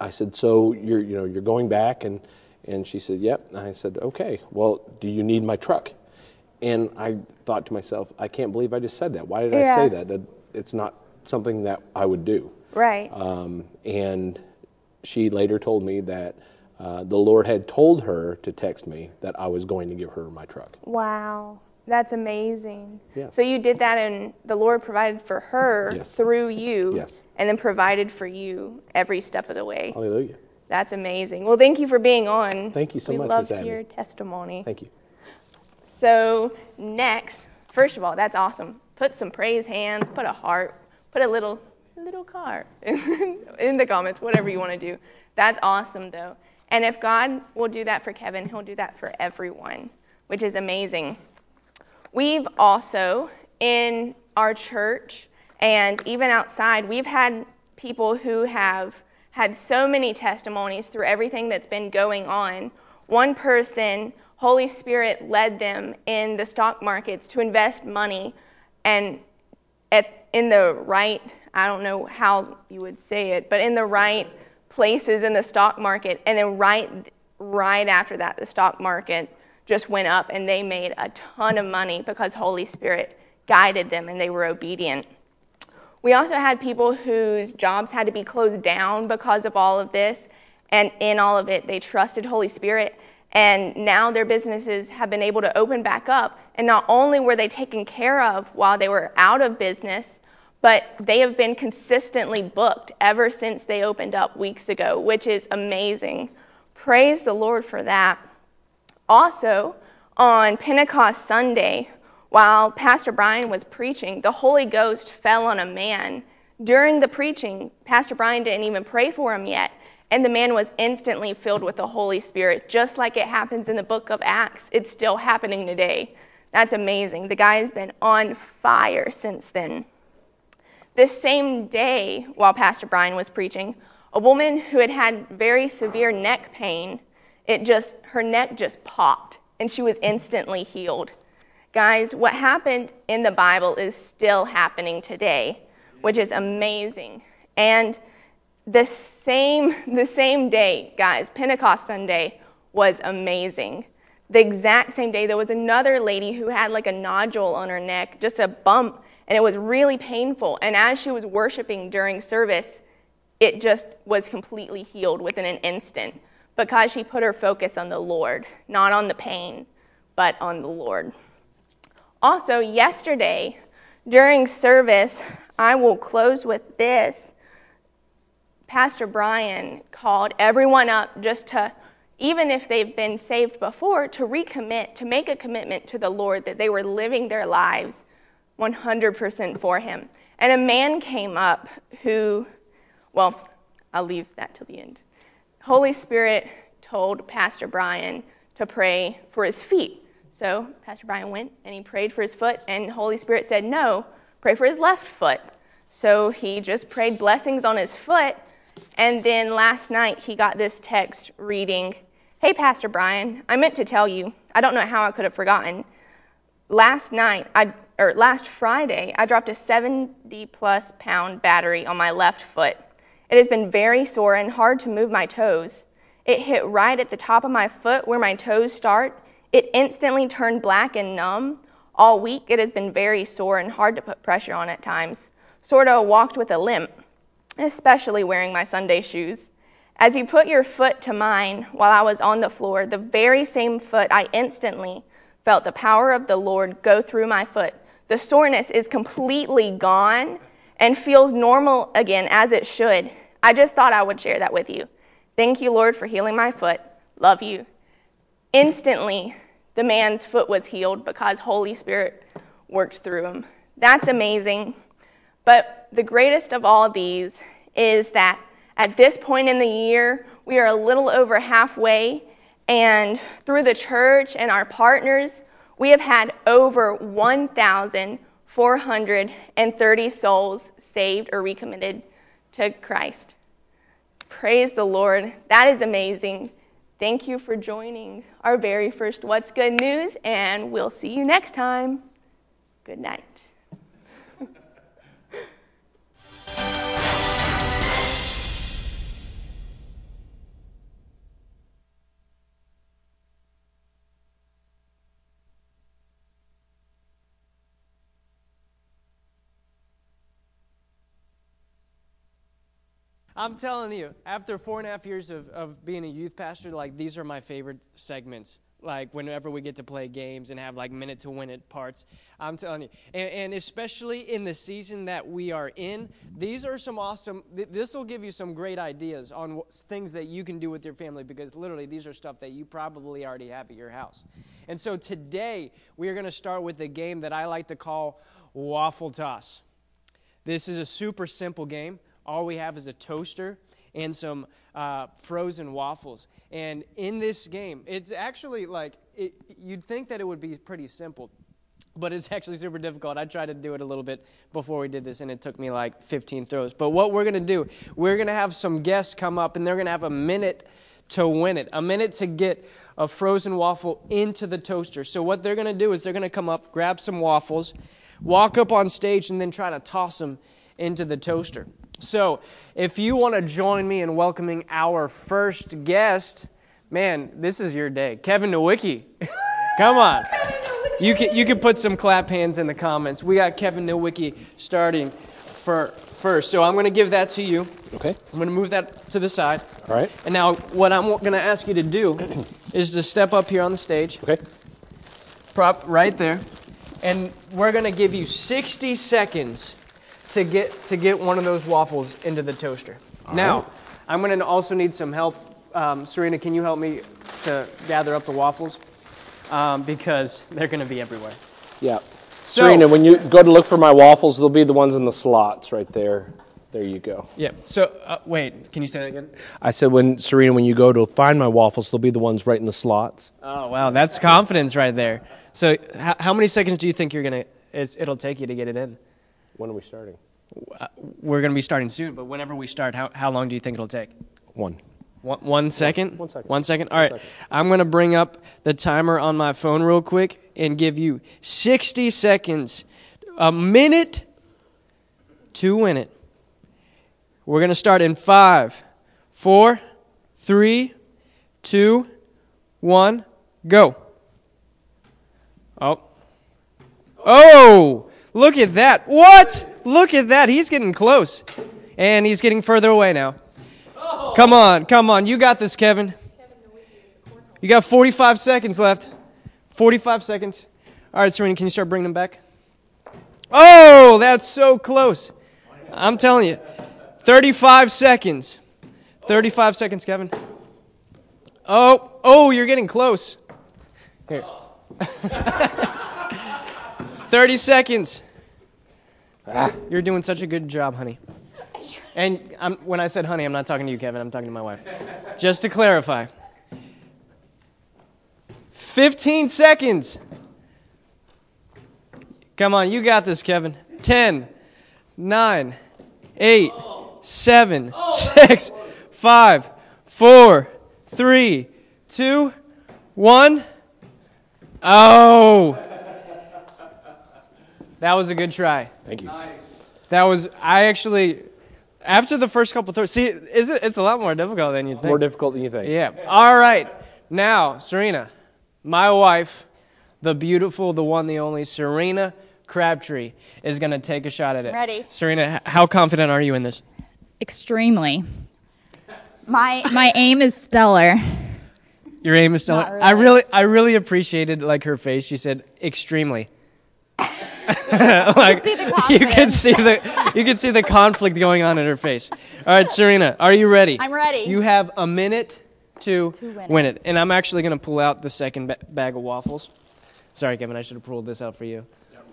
I said, "So you're, you know, you're going back?" And and she said, "Yep." And I said, "Okay. Well, do you need my truck?" And I thought to myself, "I can't believe I just said that. Why did I say that? That It's not something that I would do." Right. Um, and she later told me that uh, the Lord had told her to text me that I was going to give her my truck. Wow, that's amazing. Yes. So you did that, and the Lord provided for her Yes. through you, Yes. and then provided for you every step of the way. Hallelujah. That's amazing. Well, thank you for being on. Thank you so we much, love Miss to Abby. your testimony. Thank you. So next, first of all, that's awesome. Put some praise hands, put a heart, put a little little car (laughs) in the comments, whatever you want to do. That's awesome though. And if God will do that for Kevin, he'll do that for everyone, which is amazing. We've also in our church and even outside, we've had people who have had so many testimonies through everything that's been going on. One person, Holy Spirit led them in the stock markets to invest money and at, in the right, I don't know how you would say it, but in the right places in the stock market. And then right, right after that, the stock market just went up and they made a ton of money because Holy Spirit guided them and they were obedient. We also had people whose jobs had to be closed down because of all of this. And in all of it, they trusted Holy Spirit. And now their businesses have been able to open back up. And not only were they taken care of while they were out of business, but they have been consistently booked ever since they opened up weeks ago, which is amazing. Praise the Lord for that. Also, on Pentecost Sunday, while Pastor Brian was preaching, the Holy Ghost fell on a man. During the preaching, Pastor Brian didn't even pray for him yet, and the man was instantly filled with the Holy Spirit, just like it happens in the book of Acts. It's still happening today. That's amazing. The guy has been on fire since then. This same day, while Pastor Brian was preaching, a woman who had had very severe neck pain, it just her neck just popped and she was instantly healed. Guys, what happened in the Bible is still happening today, which is amazing. And the same the same day, guys, Pentecost Sunday was amazing. The exact same day there was another lady who had like a nodule on her neck, just a bump, and it was really painful. And as she was worshiping during service, it just was completely healed within an instant because she put her focus on the Lord, not on the pain, but on the Lord. Also, yesterday during service, I will close with this. Pastor Brian called everyone up just to, even if they've been saved before, to recommit, to make a commitment to the Lord that they were living their lives 100% for Him. And a man came up who, well, I'll leave that till the end. Holy Spirit told Pastor Brian to pray for his feet. So Pastor Brian went and he prayed for his foot, and Holy Spirit said, No, pray for his left foot. So he just prayed blessings on his foot. And then last night he got this text reading, Hey, Pastor Brian, I meant to tell you, I don't know how I could have forgotten. Last night, I, or last Friday, I dropped a 70 plus pound battery on my left foot. It has been very sore and hard to move my toes. It hit right at the top of my foot where my toes start. It instantly turned black and numb. All week, it has been very sore and hard to put pressure on at times. Sort of walked with a limp, especially wearing my Sunday shoes. As you put your foot to mine while I was on the floor, the very same foot, I instantly felt the power of the Lord go through my foot. The soreness is completely gone and feels normal again as it should. I just thought I would share that with you. Thank you, Lord, for healing my foot. Love you. Instantly, the man's foot was healed because Holy Spirit worked through him. That's amazing. But the greatest of all these is that at this point in the year, we are a little over halfway, and through the church and our partners, we have had over 1,430 souls saved or recommitted to Christ. Praise the Lord. That is amazing. Thank you for joining our very first What's Good News, and we'll see you next time. Good night. I'm telling you, after four and a half years of, of being a youth pastor, like these are my favorite segments. Like whenever we get to play games and have like minute to win it parts, I'm telling you, and, and especially in the season that we are in, these are some awesome. Th- this will give you some great ideas on things that you can do with your family because literally these are stuff that you probably already have at your house. And so today we are going to start with a game that I like to call waffle toss. This is a super simple game all we have is a toaster and some uh, frozen waffles. And in this game, it's actually like, it, you'd think that it would be pretty simple, but it's (laughs) actually super difficult. I tried to do it a little bit before we did this, and it took me like 15 throws. But what we're going to do, we're going to have some guests come up, and they're going to have a minute to win it, a minute to get a frozen waffle into the toaster. So, what they're going to do is they're going to come up, grab some waffles, walk up on stage, and then try to toss them into the toaster. So, if you want to join me in welcoming our first guest, man, this is your day. Kevin Nowicki. (laughs) Come on. You can, you can put some clap hands in the comments. We got Kevin Nowicki starting for first. So I'm going to give that to you. Okay. I'm going to move that to the side. All right. And now what I'm going to ask you to do (clears throat) is to step up here on the stage. Okay. Prop right there. And we're going to give you 60 seconds to get to get one of those waffles into the toaster. All now, right. I'm going to also need some help. Um, Serena, can you help me to gather up the waffles? Um, because they're going to be everywhere. Yeah. So, Serena, when you go to look for my waffles, they'll be the ones in the slots right there. There you go. Yeah. So, uh, wait, can you say that again? I said, when Serena, when you go to find my waffles, they'll be the ones right in the slots. Oh, wow. That's confidence right there. So, how, how many seconds do you think you're going to, it'll take you to get it in? When are we starting? Uh, we're going to be starting soon, but whenever we start, how, how long do you think it'll take? One. One, one second? One second. One second? All right. Second. I'm going to bring up the timer on my phone real quick and give you 60 seconds, a minute to win it. We're going to start in five, four, three, two, one, go. Oh. Oh! Look at that. What? Look at that. He's getting close. And he's getting further away now. Come on, come on. You got this, Kevin. You got 45 seconds left. 45 seconds. All right, Serena, can you start bringing them back? Oh, that's so close. I'm telling you. 35 seconds. 35 seconds, Kevin. Oh, oh, you're getting close. Here. (laughs) 30 seconds. Ah, you're doing such a good job, honey. And I'm, when I said honey, I'm not talking to you, Kevin. I'm talking to my wife. Just to clarify. 15 seconds. Come on, you got this, Kevin. 10, 9, 8, 7, 6, 5, 4, 3, 2, 1. Oh. That was a good try. Thank you. Nice. That was, I actually, after the first couple throws, see, is it, it's a lot more difficult than you think. More difficult than you think. Yeah. All right. Now, Serena, my wife, the beautiful, the one, the only, Serena Crabtree, is going to take a shot at it. Ready. Serena, how confident are you in this? Extremely. My My aim is stellar. Your aim is stellar. Not I really. really, I really appreciated like her face. She said extremely. (laughs) like you can see the you could see the conflict going on in her face. All right, Serena, are you ready? I'm ready. You have a minute to, win win it, and I'm actually going to pull out the second ba- bag of waffles. Sorry, Kevin, I should have pulled this out for you,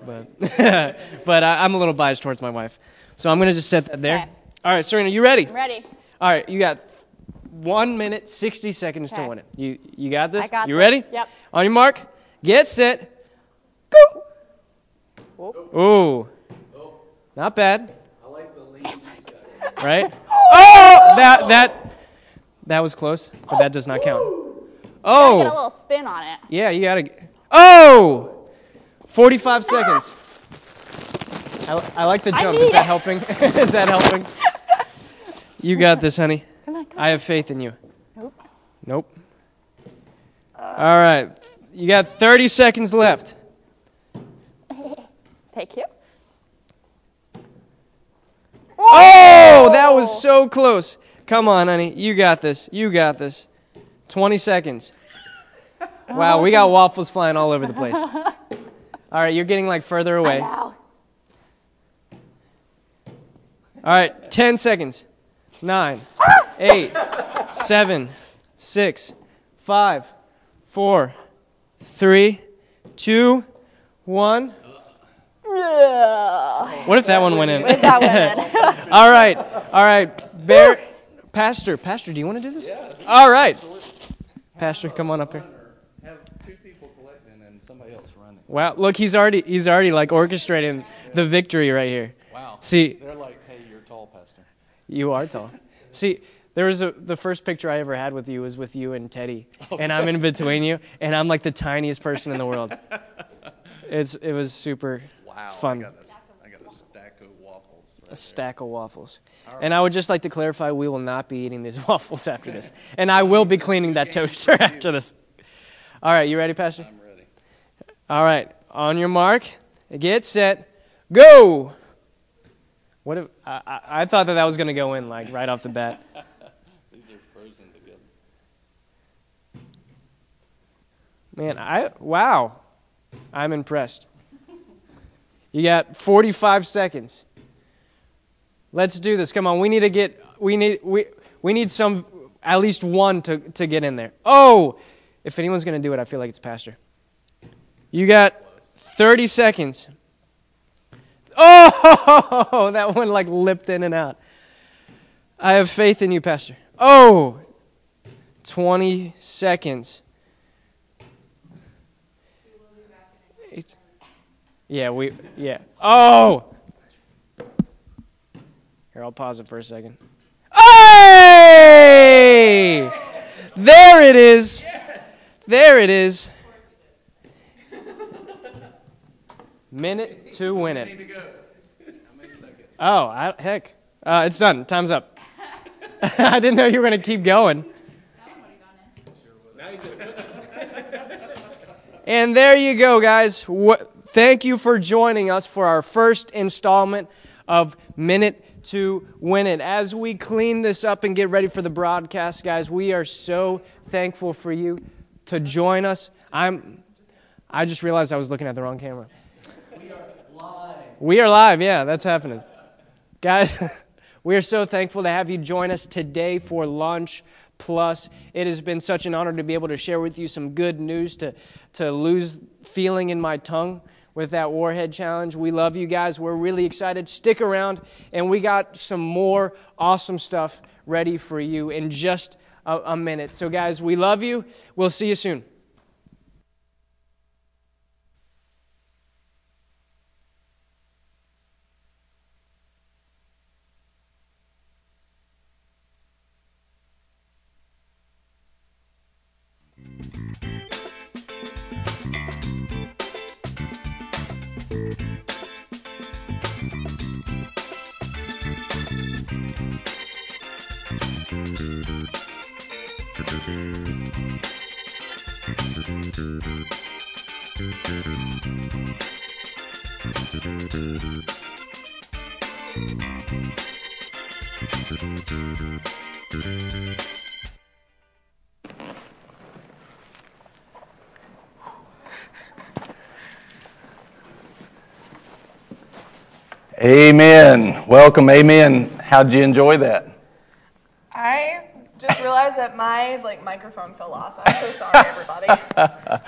but (laughs) but I, I'm a little biased towards my wife, so I'm going to just set that there. Okay. All right, Serena, you ready? I'm ready. All right, you got one minute, 60 seconds to win it. You, you got this? I got you this. ready? Yep. On your mark, get set, go. Oh. Ooh. Not bad. I like the lead. Right? (laughs) Oh, that, that, that was close, but that does not count. Oh. Get a Oh, little spin on it. yeah, you gotta. Oh! 45 seconds. (laughs) I, I like the I jump. Is that it. helping? (laughs) Is that helping? You got this, honey. I have faith in you. Nope. Nope. All right. You got 30 seconds left. Thank you. Oh, that was oh. so close. Come on, honey. You got this. You got this. 20 seconds. Wow, we got waffles flying all over the place. (laughs) All right, you're getting like further away. All right, 10 seconds. Nine, ah! eight, seven, six, five, four, three, two, one. What if that one went in? That one. (laughs) All right, all right. Bear, Pastor, Pastor, do you want to do this? Yeah. All right. Pastor, come on up here. Have two people collecting and somebody else running. Wow, look, he's already he's already like orchestrating the victory right here. Wow. See, They're like, hey, you're tall, Pastor. you are tall. (laughs) See, there was a the first picture I ever had with you was with you and Teddy, and I'm in between you, and I'm like the tiniest person in the world. (laughs) It's it was super Wow. Fun. I got, I got a stack of waffles. a stack of waffles. And I would just like to clarify, we will not be eating these (laughs) waffles after this, (laughs) and I will be cleaning that toaster after this. All right, you ready, Pastor? I'm ready. All right, on your mark, get set, go. What if I, I, I thought that that was going to go in like right off the bat? (laughs) These are frozen together. Man, I wow, I'm impressed. You got 45 seconds. Let's do this. Come on, we need to get we need we we need some at least one to to get in there. Oh, if anyone's going to do it, I feel like it's Pastor. You got 30 seconds. Oh, (laughs) that one like lipped in and out. I have faith in you, Pastor. Oh, 20 seconds. Yeah, we, yeah. Oh! Here, I'll pause it for a second. Hey! There it is. There it is. Minute to win it. Oh, I, heck. Uh, it's done. Time's up. (laughs) I didn't know you were going to keep going. And there you go, guys. Wha- thank you for joining us for our first installment of Minute to win it. As we clean this up and get ready for the broadcast, guys, we are so thankful for you to join us. I'm I just realized I was looking at the wrong camera. We are live. We are live, yeah, that's happening. Guys, (laughs) we are so thankful to have you join us today for lunch plus. It has been such an honor to be able to share with you some good news to, to lose feeling in my tongue with that Warhead Challenge. We love you guys. We're really excited. Stick around, and we got some more awesome stuff ready for you in just a, a minute. So, guys, we love you. We'll see you soon. Amen. Welcome. Amen. How'd you enjoy that? I just realized that my like microphone fell off. I'm so sorry, everybody.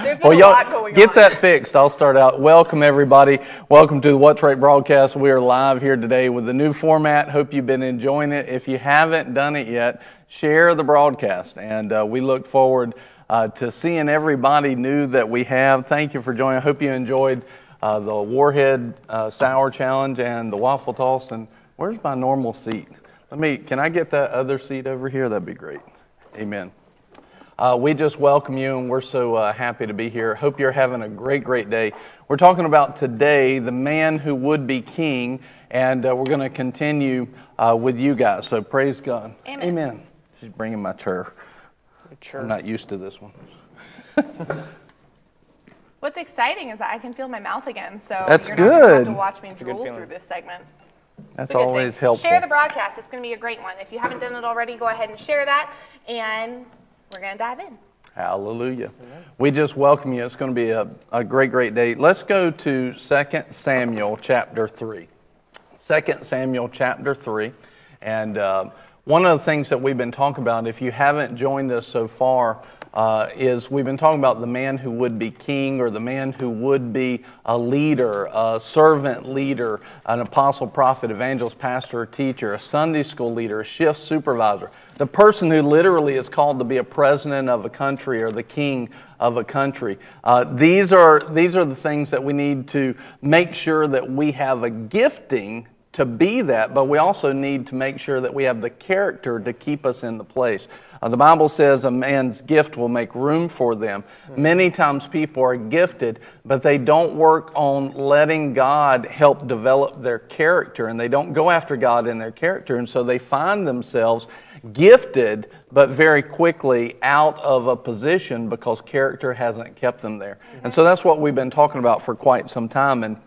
There's been Well, a lot going get on. that fixed. I'll start out. Welcome, everybody. Welcome to the What's Right broadcast. We are live here today with the new format. Hope you've been enjoying it. If you haven't done it yet, share the broadcast. And uh, we look forward uh, to seeing everybody new that we have. Thank you for joining. I hope you enjoyed uh, the Warhead uh, Sour Challenge and the Waffle Toss. And where's my normal seat? Let me, can I get that other seat over here? That'd be great. Amen. Uh, we just welcome you, and we're so uh, happy to be here. Hope you're having a great, great day. We're talking about today the man who would be king, and uh, we're going to continue uh, with you guys. So praise God. Amen. Amen. She's bringing my chair. Chair. I'm not used to this one. What's exciting is that I can feel my mouth again, so That's you're not have good. to watch me good drool through this segment. That's It's a good always thing. helpful. Share the broadcast. It's going to be a great one. If you haven't done it already, go ahead and share that, and we're going to dive in. Hallelujah. We just welcome you. It's going to be a, a great, great day. Let's go to 2 Samuel chapter 3. 2 Samuel chapter 3. And uh, one of the things that we've been talking about, if you haven't joined us so far, uh, is we've been talking about the man who would be king or the man who would be a leader, a servant leader, an apostle, prophet, evangelist, pastor, teacher, a Sunday school leader, a shift supervisor, the person who literally is called to be a president of a country or the king of a country. Uh, these, are, these are the things that we need to make sure that we have a gifting to be that, but we also need to make sure that we have the character to keep us in the place. Uh, the Bible says a man's gift will make room for them. Many times people are gifted, but they don't work on letting God help develop their character, and they don't go after God in their character, and so they find themselves gifted, but very quickly out of a position because character hasn't kept them there. And so that's what we've been talking about for quite some time. And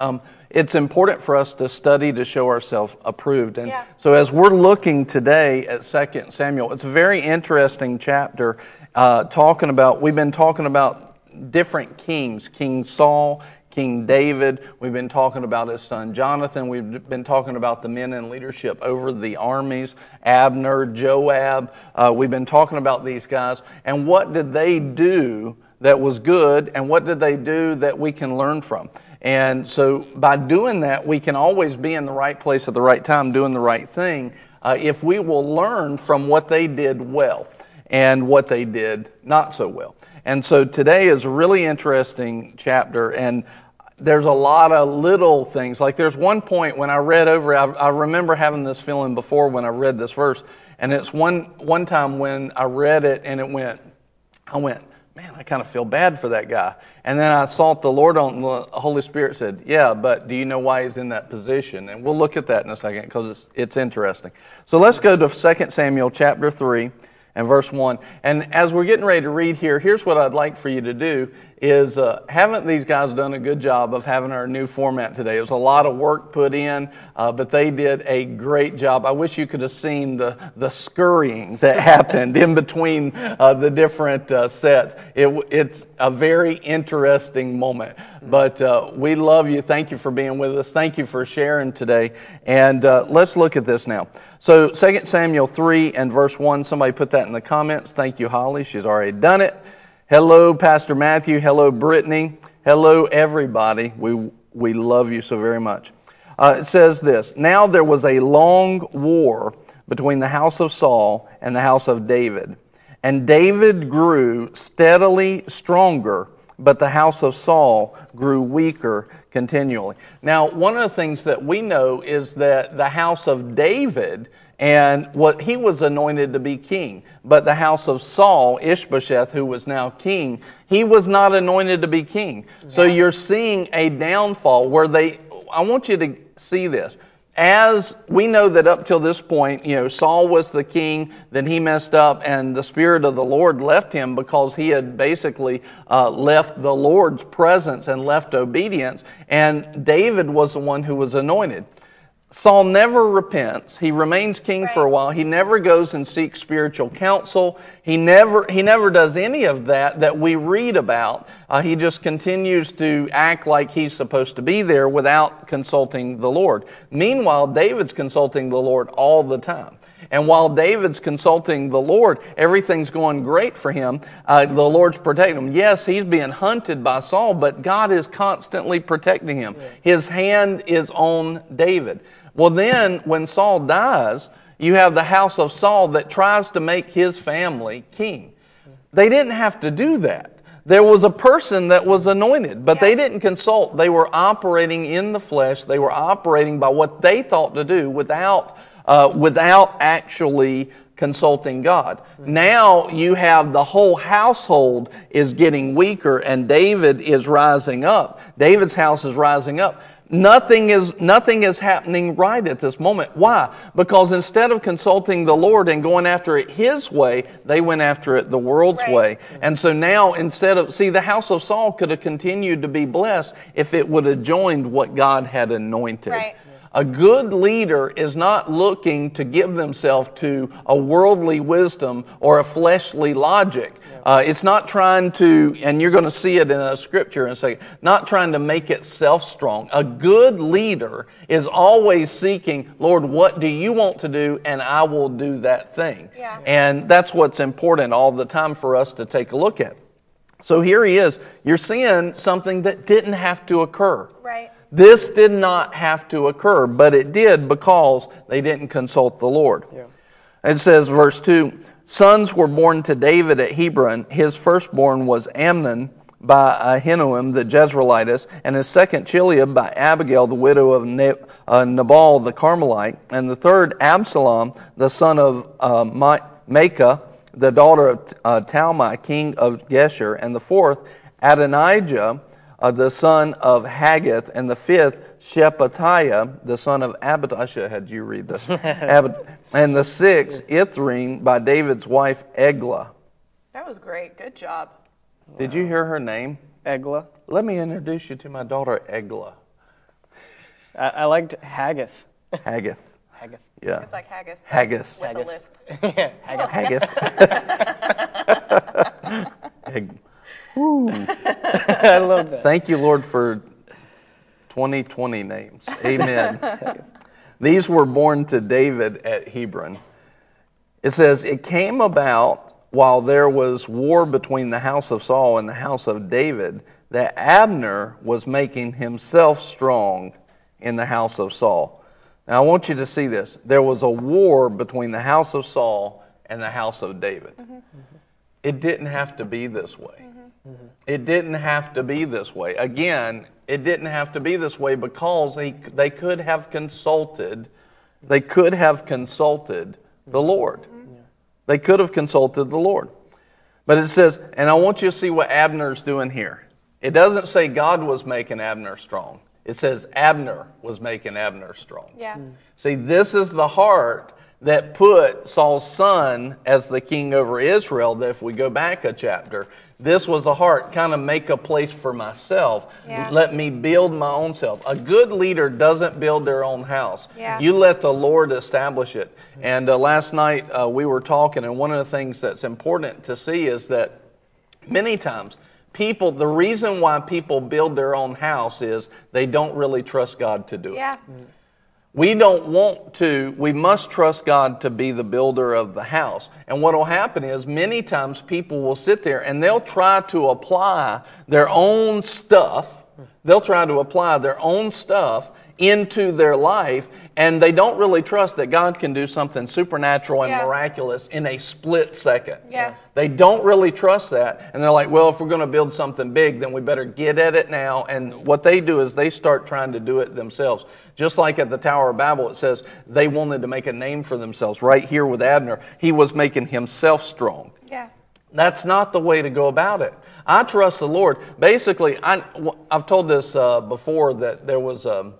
um, it's important for us to study to show ourselves approved. And Yeah. so, as we're looking today at 2 Samuel, it's a very interesting chapter uh, talking about, we've been talking about different kings King Saul, King David. We've been talking about his son Jonathan. We've been talking about the men in leadership over the armies Abner, Joab. Uh, we've been talking about these guys. And what did they do that was good, and what did they do that we can learn from? And so, by doing that, we can always be in the right place at the right time, doing the right thing, uh, if we will learn from what they did well and what they did not so well. And so, today is a really interesting chapter, and there's a lot of little things. Like, there's one point when I read over, I, I remember having this feeling before when I read this verse, and it's one, one time when I read it and it went, I went, man, I kind of feel bad for that guy. And then I sought the Lord on, the Holy Spirit said, yeah, but do you know why he's in that position? And we'll look at that in a second because it's, it's interesting. So let's go to 2 Samuel chapter 3 and verse 1. And as we're getting ready to read here, here's what I'd like for you to do is uh, haven't these guys done a good job of having our new format today? It was a lot of work put in, uh, but they did a great job. I wish you could have seen the, the scurrying (laughs) that happened in between uh, the different uh, sets. It, it's a very interesting moment. But uh, we love you. Thank you for being with us. Thank you for sharing today. And uh, let's look at this now. So 2 Samuel 3 and verse 1, somebody put that in the comments. Thank you, Holly. She's already done it. Hello, Pastor Matthew. Hello, Brittany. Hello, everybody. We, we love you so very much. Uh, it says this Now there was a long war between the house of Saul and the house of David. And David grew steadily stronger, but the house of Saul grew weaker continually. Now, one of the things that we know is that the house of David and what he was anointed to be king. But the house of Saul, Ishbosheth, who was now king, he was not anointed to be king. So you're seeing a downfall where they, I want you to see this. As we know that up till this point, you know, Saul was the king, then he messed up, and the Spirit of the Lord left him because he had basically uh, left the Lord's presence and left obedience, and David was the one who was anointed. Saul never repents. He remains king for a while. He never goes and seeks spiritual counsel. He never, he never does any of that that we read about. Uh, he just continues to act like he's supposed to be there without consulting the Lord. Meanwhile, David's consulting the Lord all the time. And while David's consulting the Lord, everything's going great for him. Uh, the Lord's protecting him. Yes, he's being hunted by Saul, but God is constantly protecting him. His hand is on David. Well, then, when Saul dies, you have the house of Saul that tries to make his family king. They didn't have to do that. There was a person that was anointed, but they didn't consult. They were operating in the flesh. They were operating by what they thought to do without, uh, without actually consulting God. Now you have the whole household is getting weaker and David is rising up. David's house is rising up. Nothing is, nothing is happening right at this moment. Why? Because instead of consulting the Lord and going after it His way, they went after it the world's Right. way. And so now instead of, see, the house of Saul could have continued to be blessed if it would have joined what God had anointed. Right. A good leader is not looking to give themselves to a worldly wisdom or a fleshly logic. Uh, it's not trying to, and you're going to see it in a scripture in a second, not trying to make itself strong. A good leader is always seeking, Lord, what do you want to do? And I will do that thing. Yeah. And that's what's important all the time for us to take a look at. So here he is. You're seeing something that didn't have to occur. Right. This did not have to occur, but it did because they didn't consult the Lord. It says, verse 2 Sons were born to David at Hebron. His firstborn was Amnon by Ahinoam the Jezreelitess, and his second Chileab by Abigail, the widow of uh, Nabal the Carmelite, and the third Absalom, the son of uh, Maacah, the daughter of uh, Talmai, king of Geshur, and the fourth Adonijah, uh, the son of Haggith, and the fifth Shephatiah, the son of Abed. I should had you read this. (laughs) Abed, and the sixth Ithream by David's wife Eglah. That was great. Good job. Did you hear her name? Eglah. Let me introduce you to my daughter Eglah I, I liked Haggith. Haggith. Haggith. Yeah, It's like haggis. Haggis. With Haggis. a lisp. (laughs) yeah, Haggith. Haggith. (laughs) (laughs) I love that. Thank you, Lord, for 2020 names. Amen. These were born to David at Hebron. It says, It came about while there was war between the house of Saul and the house of David that Abner was making himself strong in the house of Saul. Now, I want you to see this. There was a war between the house of Saul and the house of David. Mm-hmm. It didn't have to be this way. Mm-hmm. It didn't have to be this way. Again, it didn't have to be this way because they, they could have consulted, they could have consulted the mm-hmm. Lord. Mm-hmm. They could have consulted the Lord. But it says, and I want you to see what Abner's doing here. It doesn't say God was making Abner strong. It says Abner was making Abner strong. Yeah. Mm. See, this is the heart that put Saul's son as the king over Israel. That if we go back a chapter, this was a heart, kind of make a place for myself. Yeah. Let me build my own self. A good leader doesn't build their own house. Yeah. You let the Lord establish it. And uh, last night uh, we were talking, and one of the things that's important to see is that many times people, the reason why people build their own house is they don't really trust God to do it. Yeah. We don't want to, we must trust God to be the builder of the house. And what will happen is many times people will sit there and they'll try to apply their own stuff, they'll try to apply their own stuff into their life, and they don't really trust that God can do something supernatural and Yeah. miraculous in a split second. Yeah. They don't really trust that. And they're like, well, if we're going to build something big, then we better get at it now. And what they do is they start trying to do it themselves. Just like at the Tower of Babel, it says they wanted to make a name for themselves. Right here with Abner, he was making himself strong. Yeah. That's not the way to go about it. I trust the Lord. Basically, I, have told this uh, before that there was a,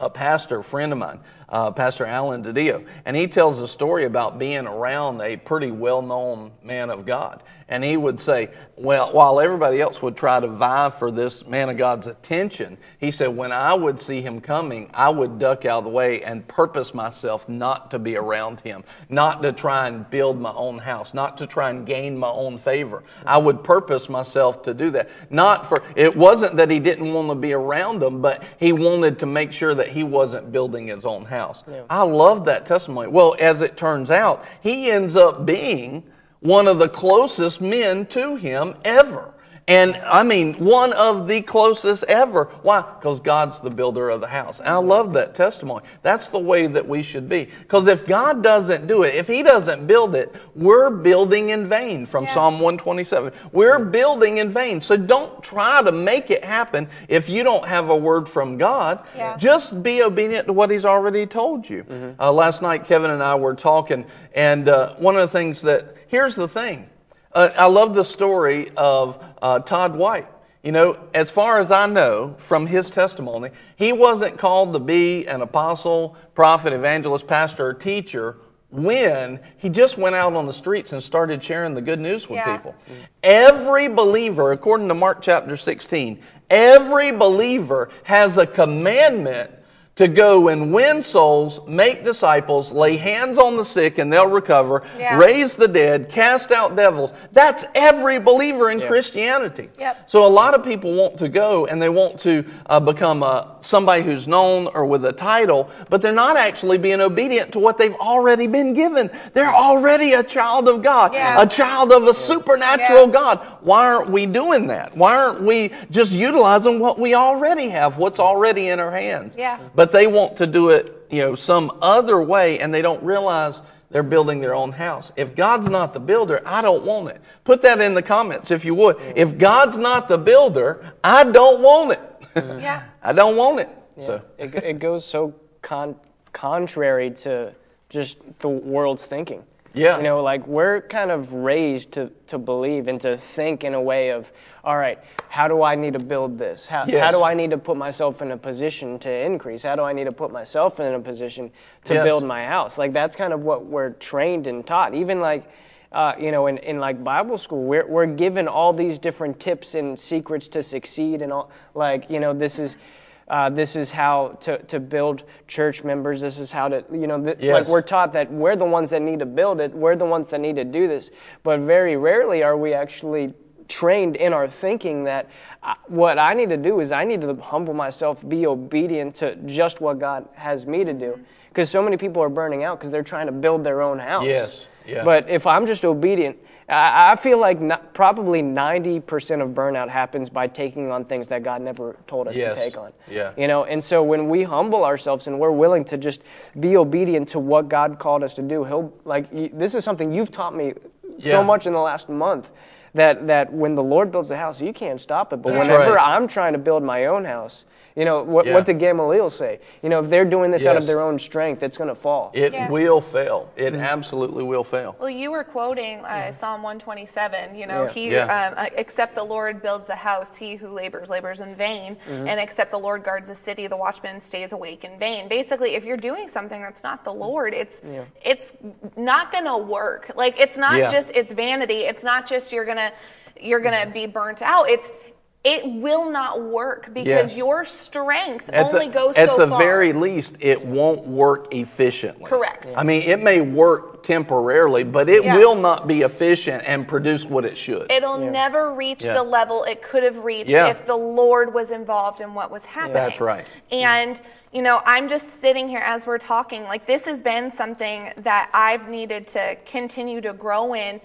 a pastor, friend of mine, uh, Pastor Alan DiDio, and he tells a story about being around a pretty well known man of God. And he would say, well, while everybody else would try to vie for this man of God's attention, he said, when I would see him coming, I would duck out of the way and purpose myself not to be around him, not to try and build my own house, not to try and gain my own favor. I would purpose myself to do that. Not for, it wasn't that he didn't want to be around him, but he wanted to make sure that he wasn't building his own house. I love that testimony. Well, as it turns out, he ends up being one of the closest men to him ever. And I mean, one of the closest ever. Why? Because God's the builder of the house. And I love that testimony. That's the way that we should be. Because if God doesn't do it, if He doesn't build it, we're building in vain from Yeah. Psalm 127. We're building in vain. So don't try to make it happen if you don't have a word from God. Yeah. Just be obedient to what He's already told you. Uh, last night, Kevin and I were talking, and uh, one of the things that, here's the thing. Uh, I love the story of uh, Todd White. You know, as far as I know from his testimony, he wasn't called to be an apostle, prophet, evangelist, pastor, or teacher when he just went out on the streets and started sharing the good news with Yeah. people. Every believer, according to Mark chapter 16, every believer has a commandment to go and win souls, make disciples, lay hands on the sick and they'll recover, Yeah. raise the dead, cast out devils. That's every believer in Yeah. Christianity. Yep. So a lot of people want to go and they want to uh, become uh, somebody who's known or with a title, but they're not actually being obedient to what they've already been given. They're already a child of God, Yeah. a child of a supernatural Yeah. God. Why aren't we doing that? Why aren't we just utilizing what we already have, what's already in our hands? Yeah. But they want to do it, you know, some other way, and they don't realize they're building their own house. If God's not the builder, I don't want it. Put that in the comments if you would. If God's not the builder, I don't want it. (laughs) Yeah. I don't want it. So It, it goes so con- contrary to just the world's thinking. Yeah. You know, like we're kind of raised to, to believe and to think in a way of, all right, how do I need to build this? How, Yes. how do I need to put myself in a position to increase? How do I need to put myself in a position to Yes. build my house? Like that's kind of what we're trained and taught. Even like, uh, you know, in, in like Bible school, we're, we're given all these different tips and secrets to succeed and all, like, you know, this is, uh, this is how to, to build church members. This is how to, you know, th- Yes. like we're taught that we're the ones that need to build it. We're the ones that need to do this. But very rarely are we actually trained in our thinking that uh, what I need to do is I need to humble myself, be obedient to just what God has me to do. Because so many people are burning out because they're trying to build their own house. Yes, yeah. But if I'm just obedient, I, I feel like no, probably 90% of burnout happens by taking on things that God never told us Yes, to take on. yeah. You know, and so when we humble ourselves and we're willing to just be obedient to what God called us to do, He'll like this is something you've taught me Yeah. so much in the last month that that when the Lord builds a house, you can't stop it. But That's whenever right. I'm trying to build my own house, you know what Yeah. what did Gamaliel say? You know, if they're doing this out of their own strength, it's going to fall. It Yeah. will fail. It Mm-hmm. absolutely will fail. Well, you were quoting uh, Psalm 127. You know, Yeah. he Yeah. Um, uh, except the Lord builds the house, he who labors labors in vain, Mm-hmm. and except the Lord guards the city, the watchman stays awake in vain. Basically, if you're doing something that's not the Lord, it's it's not going to work. Like it's not Yeah. just it's vanity. It's not just you're gonna you're gonna be burnt out. It's it will not work because Yes. your strength At only the, goes at so the far. very least, it won't work efficiently. Correct. I mean, it may work temporarily, but it Yeah. will not be efficient and produce what it should. It'll never reach Yeah. the level it could have reached Yeah. if the Lord was involved in what was happening. That's right. And, you know, I'm just sitting here as we're talking, like, this has been something that I've needed to continue to grow in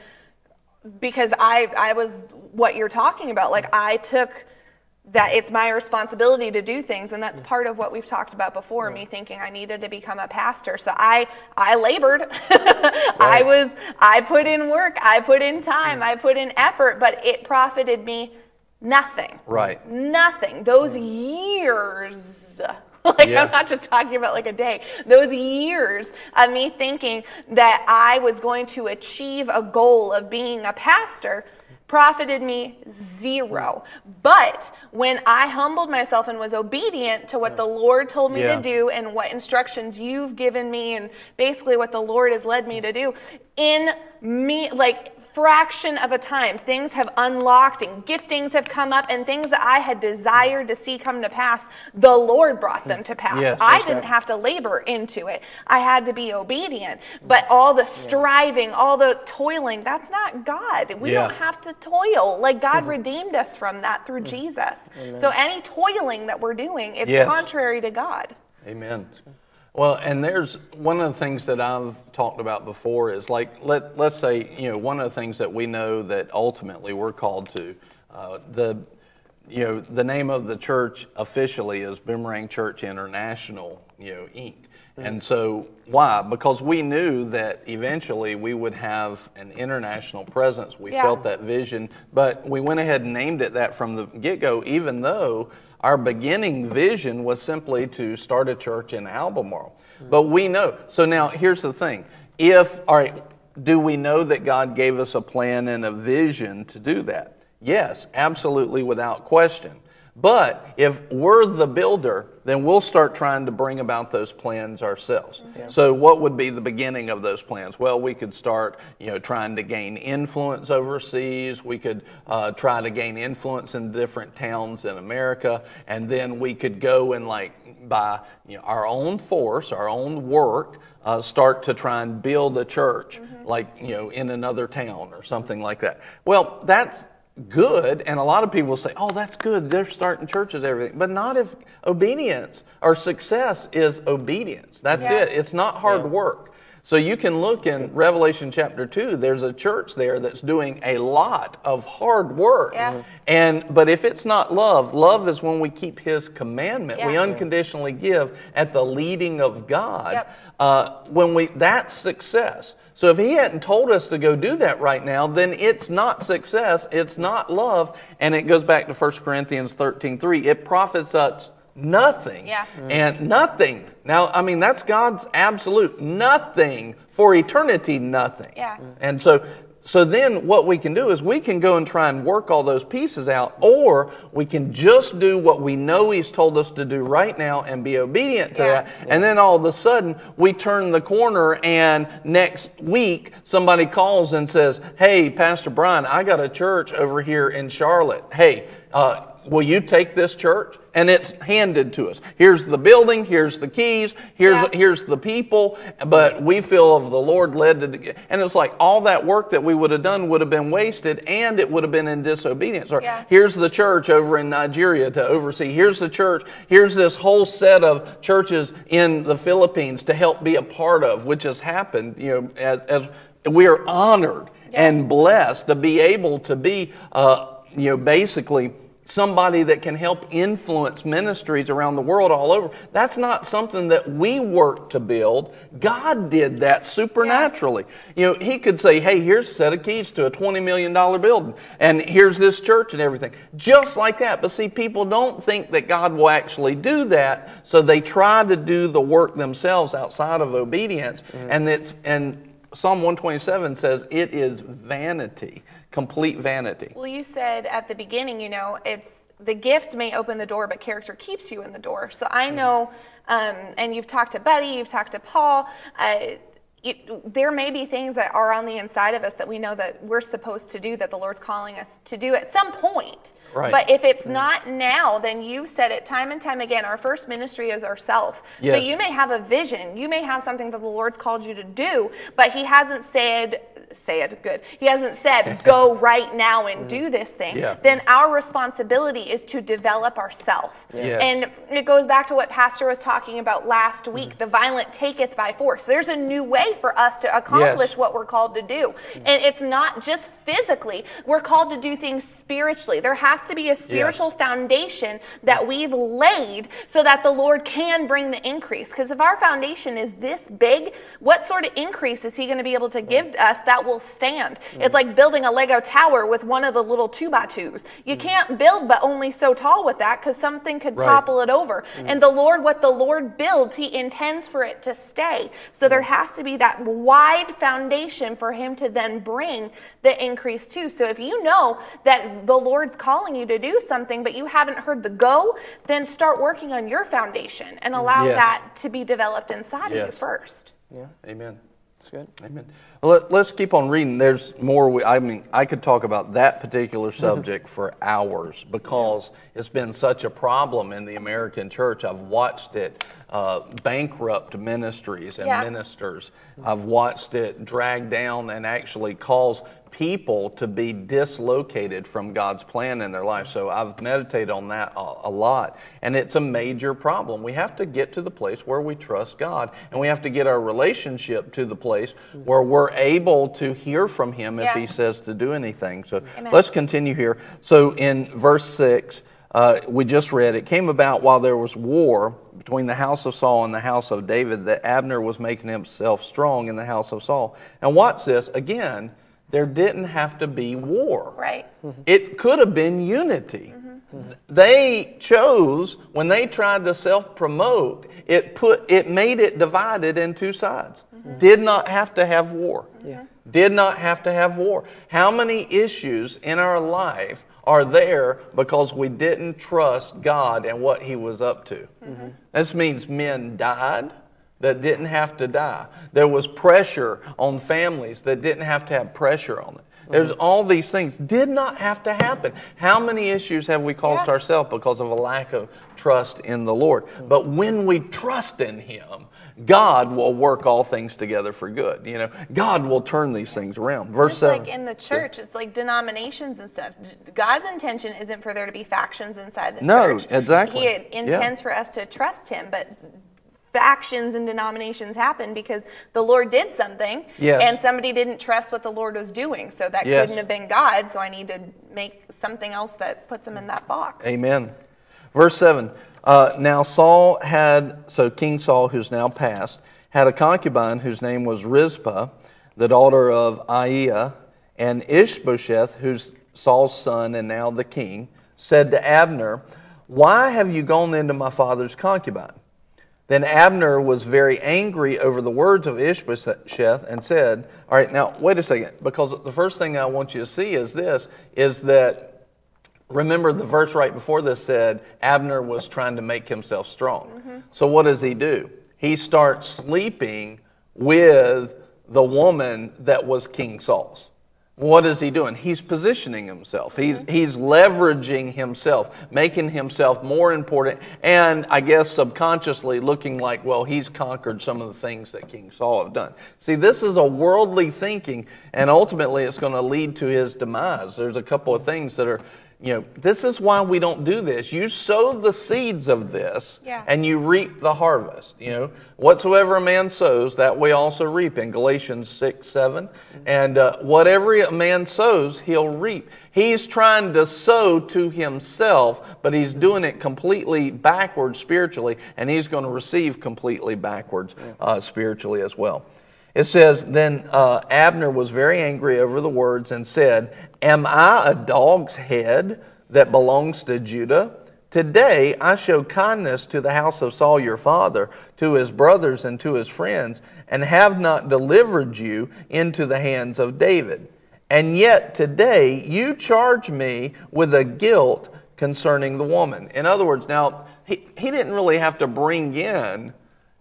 because I, I was what you're talking about. Like, I took that it's my responsibility to do things and that's part of what we've talked about before me thinking i needed to become a pastor. So i i labored. (laughs) I was i put in work i put in time mm. i put in effort but it profited me nothing. Right. nothing. Those years (laughs) like Yeah. i'm not just talking about like a day those years of me thinking that i was going to achieve a goal of being a pastor profited me zero but when i humbled myself and was obedient to what the lord told me Yeah. to do and what instructions you've given me and basically what the lord has led me to do in me like fraction of a time things have unlocked and giftings have come up and things that i had desired to see come to pass the lord brought them to pass. Yes, i didn't right. have to labor into it. I had to be obedient. But all the striving all the toiling that's not god. We Yeah. don't have to toil. Like god mm-hmm. redeemed us from that through mm-hmm. jesus. So any toiling that we're doing it's Yes. contrary to god. Amen. Well, and there's one of the things that I've talked about before is like let let's say you know one of the things that we know that ultimately we're called to uh, the you know the name of the church officially is Boomerang Church International you know Inc. And so why? Because we knew that eventually we would have an international presence. We Yeah. felt that vision, but we went ahead and named it that from the get go, even though our beginning vision was simply to start a church in Albemarle. But we know. So now here's the thing. If, all right, do we know that God gave us a plan and a vision to do that? Yes, absolutely, without question. But if we're the builder, then we'll start trying to bring about those plans ourselves. So, what would be the beginning of those plans? Well, we could start, you know, trying to gain influence overseas. We could uh, try to gain influence in different towns in America, and then we could go and like by you know, our own force, our own work, uh, start to try and build a church, like you know, in another town or something like that. Well, that's good and a lot of people say oh that's good. They're starting churches everything. But not if obedience or success is obedience. That's Yeah. it. It's not hard work. So you can look in revelation chapter 2 there's a church there that's doing a lot of hard work. Yeah. And but if it's not love love is when we keep his commandment. We unconditionally give at the leading of god. Yep. uh, when we that's success. So if he hadn't told us to go do that right now, then it's not success, it's not love, and it goes back to 1 Corinthians 13, 3. It profits us nothing. Yeah. And nothing. Now, I mean, that's God's absolute nothing for eternity, nothing. Yeah. And so so then what we can do is we can go and try and work all those pieces out, or we can just do what we know He's told us to do right now and be obedient to Yeah. that. And then all of a sudden we turn the corner and next week somebody calls and says, Hey, Pastor Brian, I got a church over here in Charlotte. Hey, uh, will you take this church? And it's handed to us. Here's the building, here's the keys, here's Yeah. here's the people, but we feel of the Lord led to and it's like all that work that we would have done would have been wasted and it would have been in disobedience. Or Yeah. here's the church over in Nigeria to oversee. Here's the church, here's this whole set of churches in the Philippines to help be a part of, which has happened, you know, as, as we are honored and blessed to be able to be uh, you know, basically somebody that can help influence ministries around the world all over. That's not something that we work to build. God did that supernaturally. You know, He could say, hey, here's a set of keys to a $20 million building, and here's this church and everything. Just like that. But see, people don't think that God will actually do that, so they try to do the work themselves outside of obedience, mm-hmm. and it's, and Psalm 127 says it is vanity, complete vanity. Well, you said at the beginning, you know, it's the gift may open the door, but character keeps you in the door. So I know, um, and you've talked to Buddy, you've talked to Paul. Uh, it, there may be things that are on the inside of us that we know that we're supposed to do that the Lord's calling us to do at some point. Right. But if it's not now, then you've said it time and time again. Our first ministry is ourself. So you may have a vision, you may have something that the Lord's called you to do, but He hasn't said, say it good. He hasn't said, (laughs) go right now and do mm. this thing. Yeah. Then our responsibility is to develop ourselves. Yes. And it goes back to what Pastor was talking about last mm-hmm. week the violent taketh by force. There's a new way for us to accomplish Yes. what we're called to do. Mm. And it's not just physically, we're called to do things spiritually. There has to be a spiritual foundation that we've laid so that the Lord can bring the increase. Because if our foundation is this big, what sort of increase is He going to be able to mm. give us that will stand? It's mm-hmm. like building a Lego tower with one of the little two by twos. You mm-hmm. can't build but only so tall with that because something could Right. topple it over. Mm-hmm. And the Lord, what the Lord builds, He intends for it to stay. So there has to be that wide foundation for Him to then bring the increase to. So if you know that the Lord's calling you to do something, but you haven't heard the go, then start working on your foundation and allow Yes. that to be developed inside of you Yes. first. Amen. That's good. Amen. Well, let, us keep on reading. There's more. We, I mean, I could talk about that particular (laughs) subject for hours because it's been such a problem in the American church. I've watched it uh, bankrupt ministries and Yeah. ministers. I've watched it drag down and actually cause people to be dislocated from God's plan in their life. So I've meditated on that a, a lot. And it's a major problem. We have to get to the place where we trust God. And we have to get our relationship to the place where we're able to hear from Him if Yeah. He says to do anything. So Amen. let's continue here. So in verse 6, uh, we just read, it came about while there was war between the house of Saul and the house of David that Abner was making himself strong in the house of Saul. And watch this again, there didn't have to be war. Right. Mm-hmm. It could have been unity. Mm-hmm. They chose when they tried to self-promote, it put it made it divided in two sides. Mm-hmm. Did not have to have war. Yeah. Did not have to have war. How many issues in our life are there because we didn't trust God and what he was up to? This means men died that didn't have to die. There was pressure on families that didn't have to have pressure on it. There's mm-hmm. all these things did not have to happen. How many issues have we caused Yeah. ourselves because of a lack of trust in the Lord? Mm-hmm. But when we trust in Him, God will work all things together for good. You know, God will turn these things around. Verse Just seven. like in the church, it's like denominations and stuff. God's intention isn't for there to be factions inside the No, church. No, exactly. He Yeah. intends for us to trust Him, but factions and denominations happen because the Lord did something Yes. and somebody didn't trust what the Lord was doing. So that Yes. couldn't have been God. So I need to make something else that puts him in that box. Amen. Verse 7. Uh, now Saul had, so King Saul, who's now passed, had a concubine whose name was Rizpah, the daughter of Aiah, and Ishbosheth, who's Saul's son and now the king, said to Abner, Why have you gone into my father's concubine? Then Abner was very angry over the words of Ishbosheth and said, All right, now wait a second, because the first thing I want you to see is this is that remember the verse right before this said Abner was trying to make himself strong. Mm-hmm. So what does he do? He starts sleeping with the woman that was King Saul's. What is he doing? He's positioning himself. He's, mm-hmm. he's leveraging himself, making himself more important, and I guess subconsciously looking like, well, he's conquered some of the things that King Saul have done. See, this is a worldly thinking, and ultimately it's going to lead to his demise. There's a couple of things that are, You know, this is why we don't do this. You sow the seeds of this, Yeah. and you reap the harvest. You know, whatsoever a man sows, that we also reap in Galatians 6 7. And uh, whatever a man sows, he'll reap. He's trying to sow to himself, but he's doing it completely backwards spiritually, and he's going to receive completely backwards uh, spiritually as well. It says, Then uh, Abner was very angry over the words and said, Am I a dog's head that belongs to Judah? Today I show kindness to the house of Saul your father, to his brothers and to his friends, and have not delivered you into the hands of David. And yet today you charge me with a guilt concerning the woman. In other words, now, he, he didn't really have to bring in,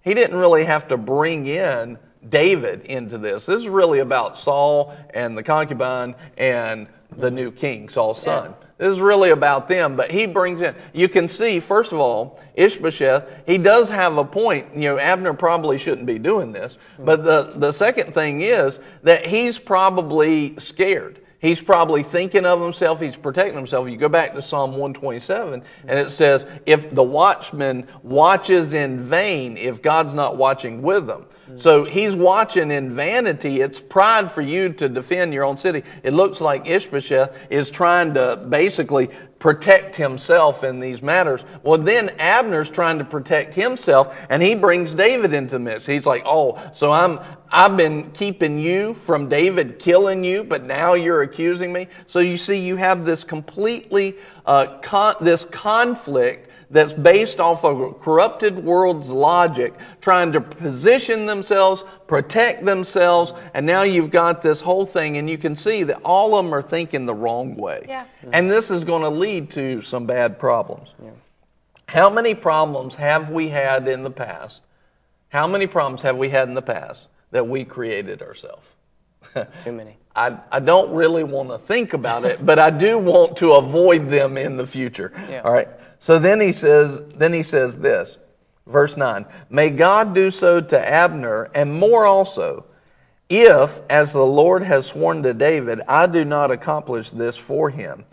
he didn't really have to bring in David into this. This is really about Saul and the concubine and the new king, Saul's son. This is really about them, but he brings in, you can see, first of all, Ishbosheth, he does have a point. You know, Abner probably shouldn't be doing this, hmm. but the, the second thing is that he's probably scared. He's probably thinking of himself, he's protecting himself. You go back to Psalm 127, and it hmm. says, If the watchman watches in vain, if God's not watching with them. So he's watching in vanity. It's pride for you to defend your own city. It looks like Ishbosheth is trying to basically protect himself in these matters. Well, then Abner's trying to protect himself, and he brings David into the mix. He's like, "Oh, so I'm I've been keeping you from David killing you, but now you're accusing me." So you see, you have this completely uh, con- this conflict that's based off of a corrupted world's logic, trying to position themselves, protect themselves, and now you've got this whole thing, and you can see that all of them are thinking the wrong way. Yeah. And this is going to lead to some bad problems. How many problems have we had in the past? How many problems have we had in the past that we created ourselves? (laughs) Too many. I, I don't really want to think about it, but I do want to avoid them in the future. Yeah. All right. So then he says, then he says this, verse 9, May God do so to Abner and more also, if, as the Lord has sworn to David, I do not accomplish this for him,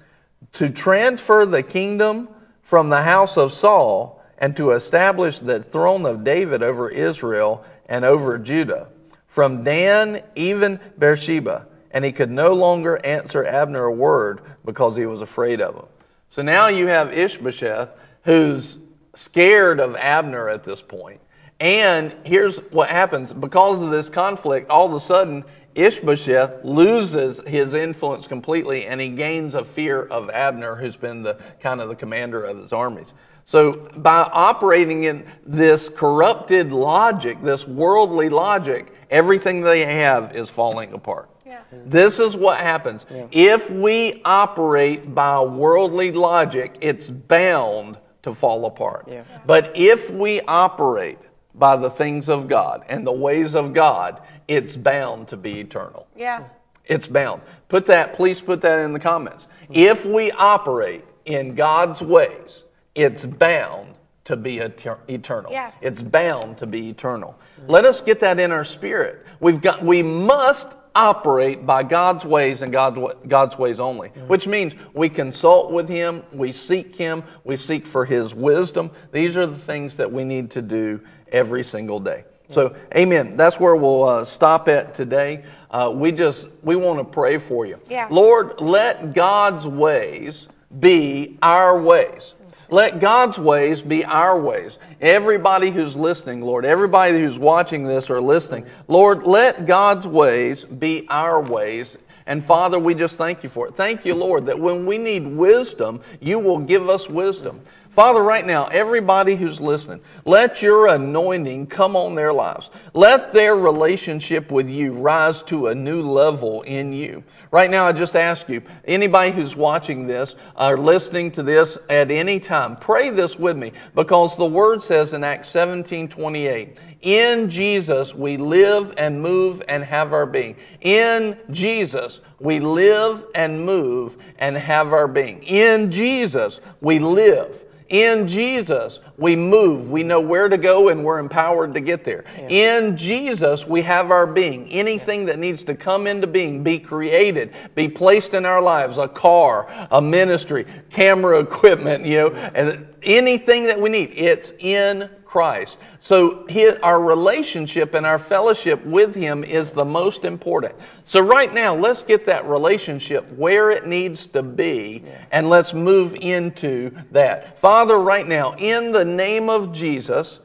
to transfer the kingdom from the house of Saul and to establish the throne of David over Israel and over Judah, from Dan even Beersheba. And he could no longer answer Abner a word because he was afraid of him. So now you have Ishbosheth who's scared of Abner at this point. And here's what happens because of this conflict, all of a sudden, Ishbosheth loses his influence completely and he gains a fear of Abner, who's been the kind of the commander of his armies. So by operating in this corrupted logic, this worldly logic, everything they have is falling apart. Yeah. This is what happens. If we operate by worldly logic, it's bound to fall apart. Yeah. But if we operate by the things of God and the ways of God, it's bound to be eternal. Yeah. It's bound. Put that, please put that in the comments. If we operate in God's ways, it's bound to be eter- eternal. Yeah. It's bound to be eternal. Let us get that in our spirit. We've got, we must operate by God's ways and God's, God's ways only, which means we consult with Him, we seek Him, we seek for His wisdom. These are the things that we need to do every single day. So, amen. That's where we'll uh, stop at today. Uh, we just we want to pray for you. Yeah. Lord, let God's ways be our ways. Let God's ways be our ways. Everybody who's listening, Lord, everybody who's watching this or listening, Lord, let God's ways be our ways. And Father, we just thank you for it. Thank you, Lord, that when we need wisdom, you will give us wisdom. Father, right now, everybody who's listening, let your anointing come on their lives. Let their relationship with you rise to a new level in you. Right now, I just ask you, anybody who's watching this or listening to this at any time, pray this with me because the word says in Acts 17 28, in Jesus we live and move and have our being. In Jesus we live and move and have our being. In Jesus, we live. In Jesus, we move. We know where to go and we're empowered to get there. In Jesus, we have our being. Anything that needs to come into being, be created, be placed in our lives a car, a ministry, camera equipment, you know, and anything that we need, it's in Christ. So his, our relationship and our fellowship with Him is the most important. So right now, let's get that relationship where it needs to be and let's move into that. Father, right now, in the name of Jesus,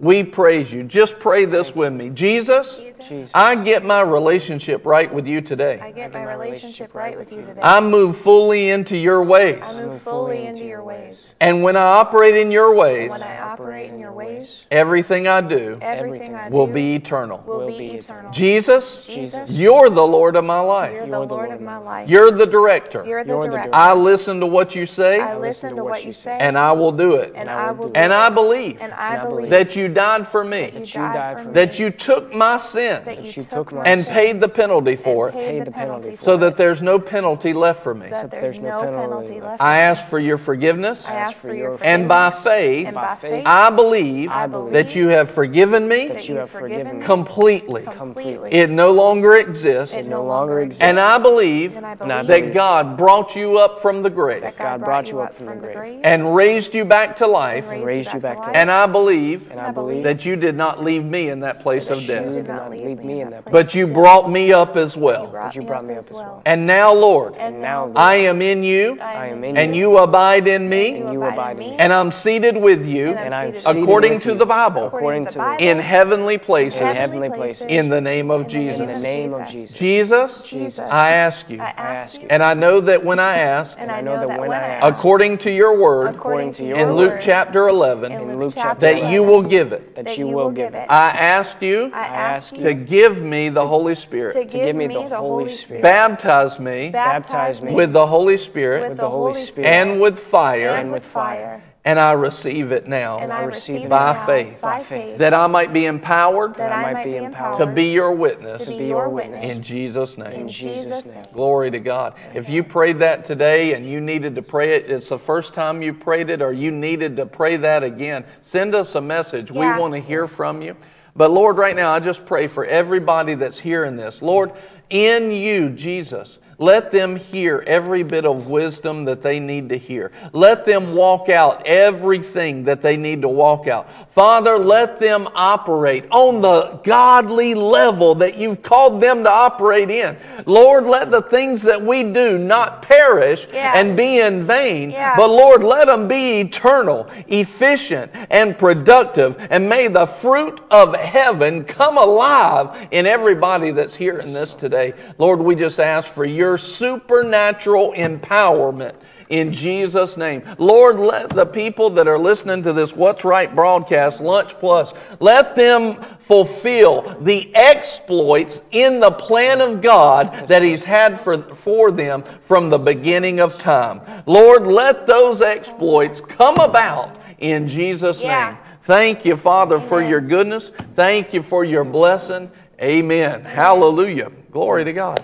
we praise you. Just pray this with me. Jesus, Jesus, I get my relationship right with you today. I get my relationship right with you today. I move fully into your ways. I move fully into your ways. And when I operate in your ways, When I operate in your ways, everything I do everything I do will be eternal. will will be be eternal. Jesus, Jesus, you're the Lord of my life. You're the Lord Lord of of my my life. You're the director. You're the director. I listen to what you say I listen to what you say, and I will do it. and I will And. I believe And I I believe believe that you died for me, you you died died for for me, that you took my sin that you you took took my my and sin paid the penalty for it paid the the penalty penalty for so it, that there's no penalty left for me. that there's there's no no penalty penalty left. left. I for me. ask for your forgiveness I ask for your and by forgiveness, faith, and by faith, I believe I believe that you have forgiven me that you you have forgiven me completely. completely. It no longer exists. It no longer exists. And I believe And I believe that God brought you up from the grave that God brought you up from the grave and raised you back to life. and raised you back to life. And I believe And I believe that you did not leave me in that place of you death, did not leave me in that place but you brought me up as well. brought you brought me up as well. And now, Lord, And now, now, Lord, I am in you, I am in and you, you abide in me, and you abide in me, and I'm seated with you, and I'm and I'm seated seated according to the Bible, according to the in heavenly places, in heavenly places, in the name of in the name Jesus. in the name of Jesus. Jesus. Jesus, Jesus, I ask you, I ask ask you, you, and I know that when I ask, and I know that when I ask, according to your word, according to your in Luke chapter 11, in Luke chapter that you will give it. that you will give it. I ask you I ask ask you to give me the Holy Spirit. to Spirit, give me me the the Holy Holy Spirit. Spirit, baptize me baptize me with the Holy Spirit with the Holy Spirit and with fire, and with fire, and I receive it now. and now I receive receive it it by now faith, by faith, that I might be empowered that I might be empowered to be your witness to be your witness in Jesus' name. in Jesus' name. Glory to God. If you prayed that today and you needed to pray it, it's the first time you prayed it, or you needed to pray that again, send us a message. We want to hear from you. But Lord, right now, I just pray for everybody that's hearing this. Lord, in you, Jesus, let them hear every bit of wisdom that they need to hear. Let them walk out everything that they need to walk out. Father, let them operate on the godly level that you've called them to operate in. Lord, let the things that we do not perish Yeah. and be in vain, Yeah. but Lord, let them be eternal, efficient, and productive. And may the fruit of heaven come alive in everybody that's hearing this today. Lord, we just ask for your supernatural empowerment. In Jesus' name. Lord, let the people that are listening to this What's Right broadcast, Lunch Plus, let them fulfill the exploits in the plan of God that He's had for, for them from the beginning of time. Lord, let those exploits come about in Jesus' Yeah. name. Thank you, Father, for your goodness. Thank you for your blessing. Amen. Hallelujah. Glory to God.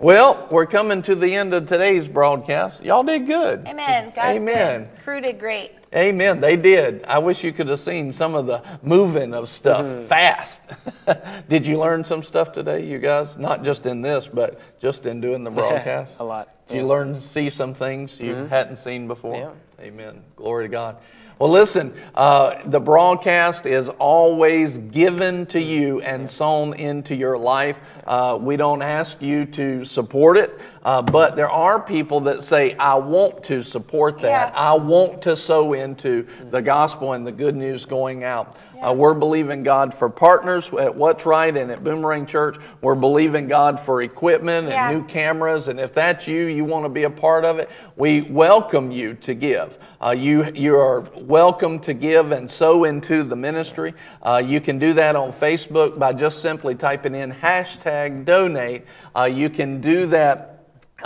Well, we're coming to the end of today's broadcast. Y'all did good. Amen. God's Amen. good. Crew did great. Amen. They did. I wish you could have seen some of the moving of stuff mm-hmm. fast. (laughs) did you learn some stuff today, you guys? Not just in this, but just in doing the (laughs) broadcast? A lot. Did you learn to see some things you mm-hmm. hadn't seen before? Yeah. Amen. Glory to God. Well, listen, uh, the broadcast is always given to you and sown into your life. Uh, we don't ask you to support it, uh, but there are people that say, I want to support that. Yeah. I want to sow into the gospel and the good news going out. Uh, we're believing God for partners at What's Right and at Boomerang Church. We're believing God for equipment and Yeah. new cameras. And if that's you, you want to be a part of it, we welcome you to give. Uh, you, you are welcome to give and sow into the ministry. Uh, you can do that on Facebook by just simply typing in hashtag donate. Uh, you can do that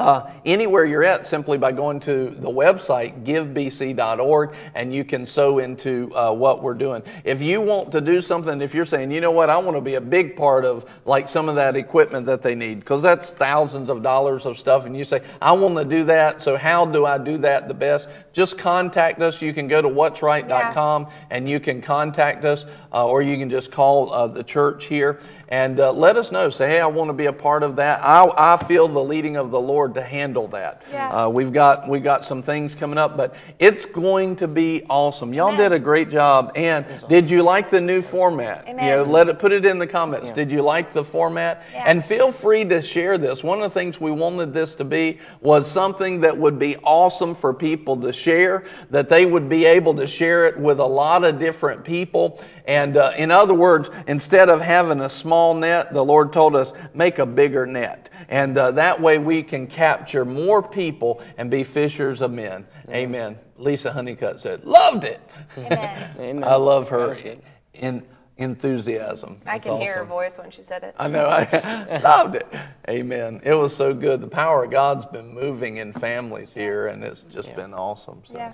uh, anywhere you're at simply by going to the website givebc.org and you can sow into uh, what we're doing. If you want to do something, if you're saying, you know what, I want to be a big part of like some of that equipment that they need, because that's thousands of dollars of stuff, and you say, I want to do that, so how do I do that the best? Just contact us. You can go to what'sright.com and you can contact us, uh, or you can just call uh, the church here and uh, let us know. Say, hey, I want to be a part of that. I, I feel the leading of the Lord to handle that. Yeah. Uh, we've got we've got some things coming up, but it's going to be awesome. Y'all did a great job. And did you like the new format? Amen. You know, let it put it in the comments. Did you like the format? Yeah. And feel free to share this. One of the things we wanted this to be was something that would be awesome for people to share, that they would be able to share it with a lot of different people. And uh, in other words, instead of having a small net, the Lord told us, make a bigger net. And uh, that way we can capture more people and be fishers of men. Amen. Lisa Honeycutt said, loved it. Amen. Amen. (laughs) I love her Sounds in, enthusiasm. I It's can hear her voice when she said it. I know. I (laughs) loved it. Amen. It was so good. The power of God's been moving in families here, and it's just been awesome. So. Yeah.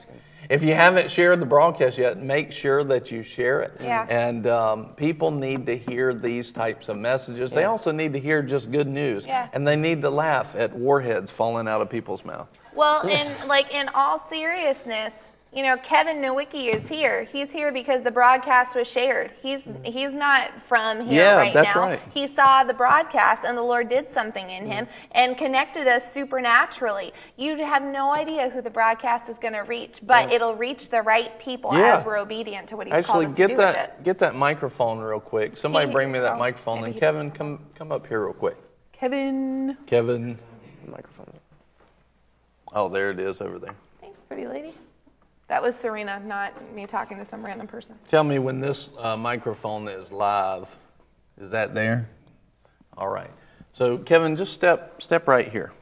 If you haven't shared the broadcast yet, make sure that you share it. Yeah. And um, people need to hear these types of messages. They also need to hear just good news. Yeah. And they need to laugh at warheads falling out of people's mouth. Well, in like in all seriousness, you know, Kevin Nowicki is here. He's here because the broadcast was shared. He's he's not from here Yeah, right that's now. right. He saw the broadcast and the Lord did something in him and connected us supernaturally. You have no idea who the broadcast is going to reach, but it'll reach the right people Yeah. as we're obedient to what he's Actually, called us to get do with it. that get that microphone real quick. Somebody He- bring me that oh, microphone. And Kevin, come come up here real quick. Kevin. Kevin. Microphone. Oh, there it is over there. Thanks, pretty lady. That was Serena, not me talking to some random person. Tell me when this uh, microphone is live. Is that there? All right. So, Kevin, just step step right here.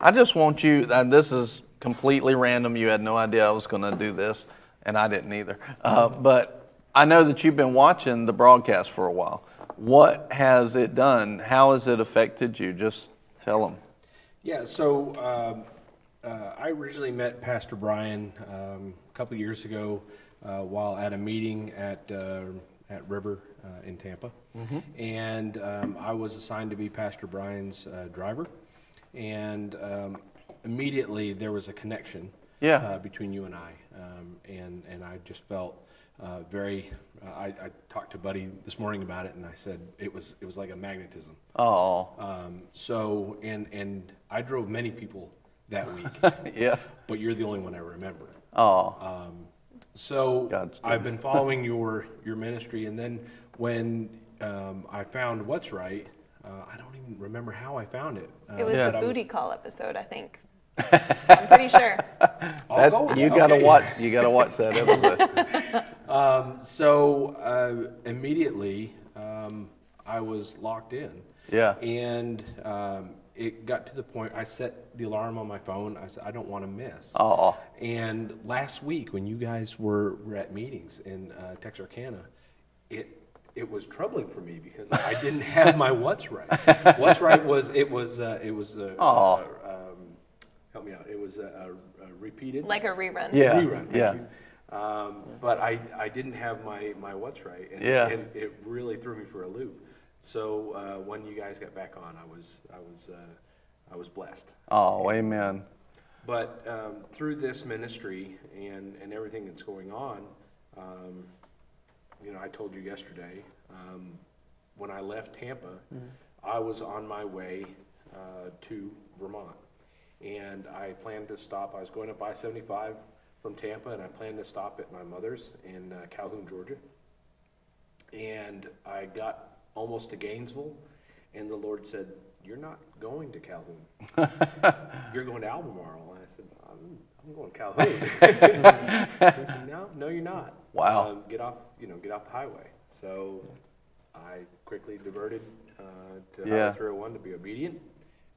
I just want you. Uh, this is completely random. You had no idea I was going to do this, and I didn't either. Uh, but I know that you've been watching the broadcast for a while. What has it done? How has it affected you? Just tell them. Yeah, so um, uh, I originally met Pastor Brian um, a couple years ago uh, while at a meeting at uh, at River uh, in Tampa, and um, I was assigned to be Pastor Brian's uh, driver, and um, immediately there was a connection Yeah. uh, between you and I, um, and and I just felt uh, very. Uh, I, I talked to Buddy this morning about it, and I said it was it was like a magnetism. Oh, Um, so, and and I drove many people that week, (laughs) yeah. but you're the only one I remember. Oh, So God's I've been following your your ministry, and then when um, I found what's right, uh, I don't even remember how I found it. Uh, It was Yeah. the but I booty call episode, I think. (laughs) I'm pretty sure. I'll that, go with you that, got to okay. watch. You got to watch that episode. (laughs) So uh, immediately, um, I was locked in. Yeah. And um, it got to the point. I set the alarm on my phone. I said, I don't want to miss. Oh, And last week, when you guys were, were at meetings in uh, Texarkana, it it was troubling for me because I didn't (laughs) have my what's right. What's right was it was uh, it was uh, Aw. uh, um, help me out. It was uh, uh, repeated Like a rerun. yeah, rerun. Thank yeah. you. Um, but I, I didn't have my, my what's right, and, Yeah. and it really threw me for a loop. So uh, when you guys got back on, I was I was uh, I was blessed. Oh, amen. But um, through this ministry and, and everything that's going on, um, you know, I told you yesterday, um, when I left Tampa, I was on my way uh, to Vermont. And I planned to stop, I was going up I 75 from Tampa, and I planned to stop at my mother's in uh, Calhoun, Georgia. And I got almost to Gainesville, and the Lord said, You're not going to Calhoun (laughs) you're going to Albemarle. And I said, I'm, I'm going to Calhoun. (laughs) he said, no, no, you're not. Wow. Um, get off, you know, get off the highway. So I quickly diverted uh, to Yeah. Highway 301 to be obedient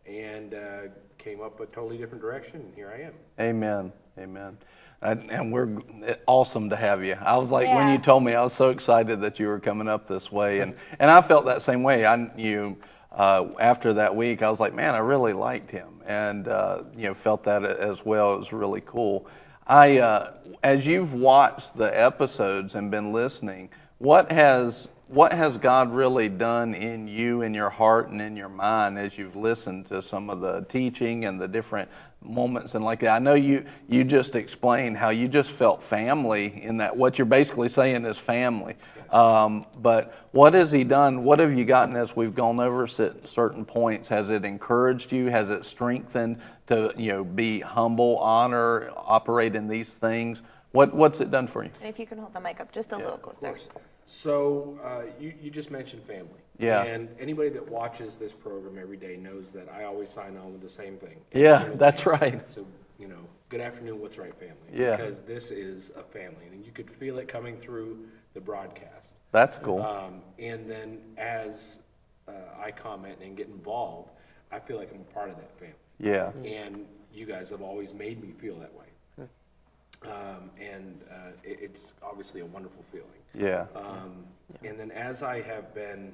and uh, came up a totally different direction, and here I am. Amen. Amen. And, and we're awesome to have you. I was like, when you told me, I was so excited that you were coming up this way. And, and I felt that same way. I knew uh, after that week, I was like, man, I really liked him, and uh, you know, felt that as well. It was really cool. I, uh, as you've watched the episodes and been listening, what has what has God really done in you, in your heart, and in your mind as you've listened to some of the teaching and the different moments and like that? I know you you just explained how you just felt family in that. What you're basically saying is family. Um, but what has He done? What have you gotten as we've gone over certain points? Has it encouraged you? Has it strengthened to you know be humble, honor, operate in these things? What what's it done for you? And if you can hold the mic up just a Yeah, little of closer. course. So uh, you, you just mentioned family. Yeah. And anybody that watches this program every day knows that I always sign on with the same thing. Yeah, that's day. right. So, you know, good afternoon, what's right, family? Yeah. Because this is a family, and you could feel it coming through the broadcast. That's cool. Um, and then as uh, I comment and get involved, I feel like I'm a part of that family. Yeah. And you guys have always made me feel that way. Um, and uh, it, it's obviously a wonderful feeling. Yeah. Um, and then as I have been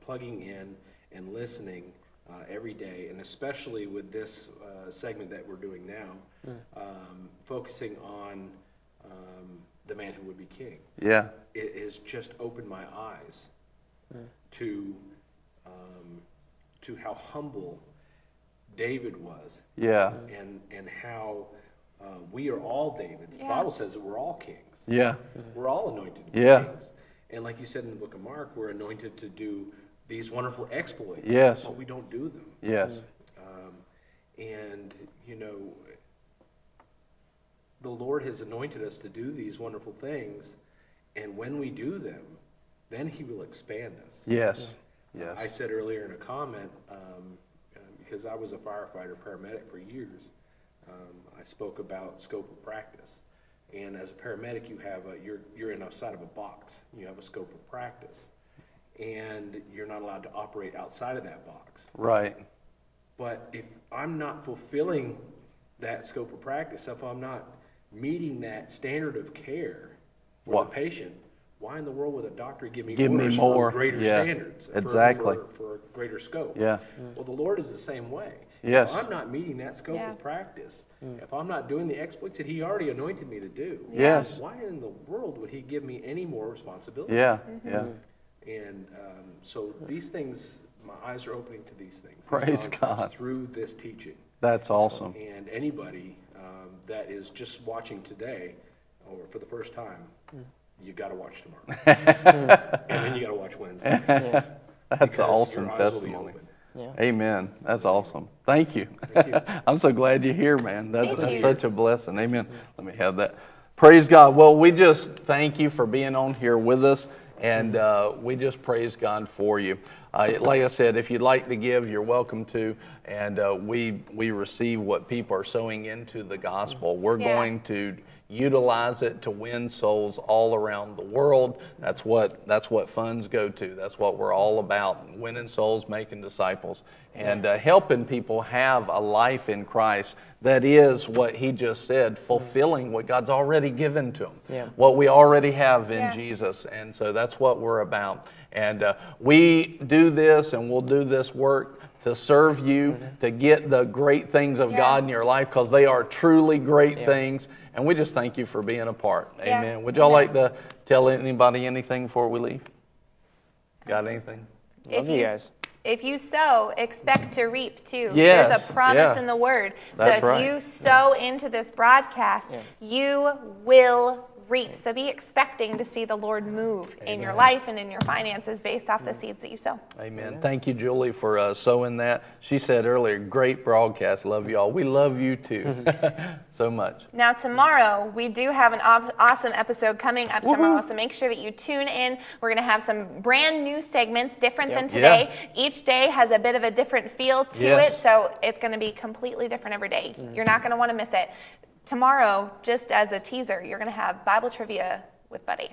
plugging in and listening uh, every day, and especially with this uh, segment that we're doing now, um, focusing on um, the man who would be king, Yeah. it has just opened my eyes to um, to how humble David was, Yeah. and and how uh, we are all Davids. The Bible says that we're all kings. Yeah. We're all anointed to be Yeah. kings. And like you said in the book of Mark, we're anointed to do these wonderful exploits. Yes. But we don't do them. Yes. Um, and, you know, the Lord has anointed us to do these wonderful things. And when we do them, then He will expand us. Yes. I Yes. said earlier in a comment, um, uh, because I was a firefighter paramedic for years, um, I spoke about scope of practice. And as a paramedic, you have a, you're, you're in a of a box. You have a scope of practice. And you're not allowed to operate outside of that box. Right. But if I'm not fulfilling that scope of practice, if I'm not meeting that standard of care for Wha- the patient, why in the world would a doctor give me Give me more, for greater yeah, standards? for- exactly. For, a greater scope. Yeah. Well, the Lord is the same way. Yes. If I'm not meeting that scope Yeah. of practice, if I'm not doing the exploits that He already anointed me to do, Yes. why in the world would He give me any more responsibility? Yeah. Yeah. And um, so these things, my eyes are opening to these things. Praise concepts God. Through this teaching. That's awesome. And anybody um, that is just watching today or for the first time, you got to watch tomorrow. (laughs) and then you got to watch Wednesday. (laughs) That's because an awesome your eyes will be testimony. Open. Amen. That's awesome. Thank you. Thank you. (laughs) I'm so glad you're here, man. That's, Thank that's you. such a blessing. Amen. Let me have that. Praise God. Well, we just thank you for being on here with us, and uh, we just praise God for you. Uh, like I said, if you'd like to give, you're welcome to, and uh, we we receive what people are sowing into the gospel. We're Yeah. going to utilize it to win souls all around the world. That's what that's what funds go to. That's what we're all about: winning souls, making disciples, and uh, helping people have a life in Christ that is what He just said, fulfilling what God's already given to them, Yeah. what we already have in Yeah. Jesus, and so that's what we're about. And uh, we do this, and we'll do this work. To serve you, to get the great things of Yeah. God in your life, because they are truly great things. And we just thank you for being a part. Yeah. Amen. Would y'all like to tell anybody anything before we leave? Got anything? Love you guys. If you sow, expect to reap too. Yes, There's a promise yeah. in the word. That's so if right. you sow into this broadcast, you will reap. So be expecting to see the Lord move in your life and in your finances based off the seeds that you sow. Amen. Thank you, Julie, for uh, sowing that. She said earlier, great broadcast. Love you all. We love you too (laughs) so much. Now, tomorrow, we do have an aw- awesome episode coming up tomorrow, so make sure that you tune in. We're going to have some brand new segments, different than today. Each day has a bit of a different feel to Yes. it, so it's going to be completely different every day. You're not going to want to miss it. Tomorrow, just as a teaser, you're going to have Bible trivia with Buddy.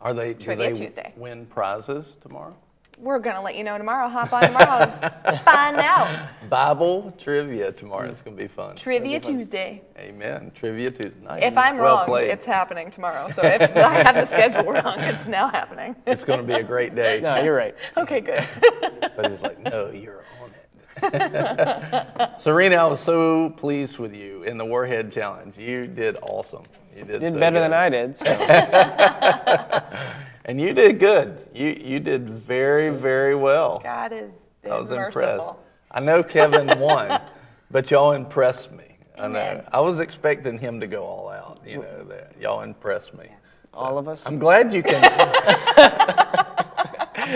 Are they, do Trivia they Tuesday. win prizes tomorrow? we're gonna let you know tomorrow. Hop on tomorrow (laughs) find out. Bible trivia tomorrow. It's going to be fun. Trivia Tuesday. Amen. Trivia Tuesday. Nice. If I'm well wrong, played. it's happening tomorrow. So if I have the schedule wrong, it's now happening. It's going to be a great day. No, you're right. (laughs) Okay, good. But he's like, no, you're on it. (laughs) Serena, I was so pleased with you in the Warhead Challenge. You did awesome. You did, Did so better good. than I did. So. (laughs) And you did good. You you did very very well. God is, is I was merciful. impressed. I know Kevin won, (laughs) but y'all impressed me. I know. I was expecting him to go all out. You know that. Y'all impressed me. All of us. I'm glad you can.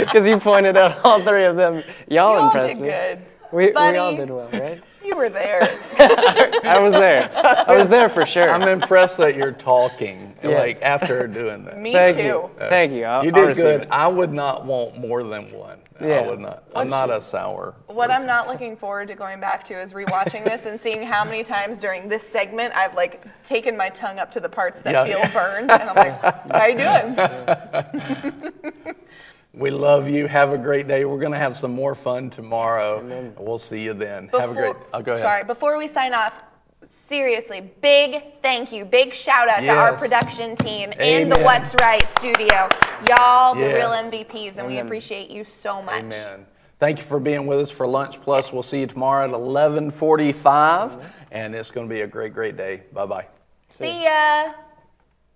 Because you pointed out all three of them. Y'all You all impressed did me. good. We, we all did well, right? (laughs) You were there. (laughs) I was there. I was there for sure. I'm impressed that you're talking Yeah. like after doing that. Me Thank too. you. Thank you. I'll, You did good. it. I would not want more than one. Yeah. I would not. I'm not a sour. What I'm not looking forward to going back to is rewatching this and seeing how many times during this segment I've like taken my tongue up to the parts that Yeah. feel burned, and I'm like, "How you doing?" (laughs) We love you. Have a great day. We're going to have some more fun tomorrow. We'll see you then. have a great. I'll go ahead. Sorry, before we sign off, seriously, big thank you, big shout out to our production team in the What's Right studio. Y'all, the Yes. real MVPs, and we appreciate you so much. Amen. Thank you for being with us for Lunch Plus. We'll see you tomorrow at 11:45, and it's going to be a great, great day. Bye bye. See ya.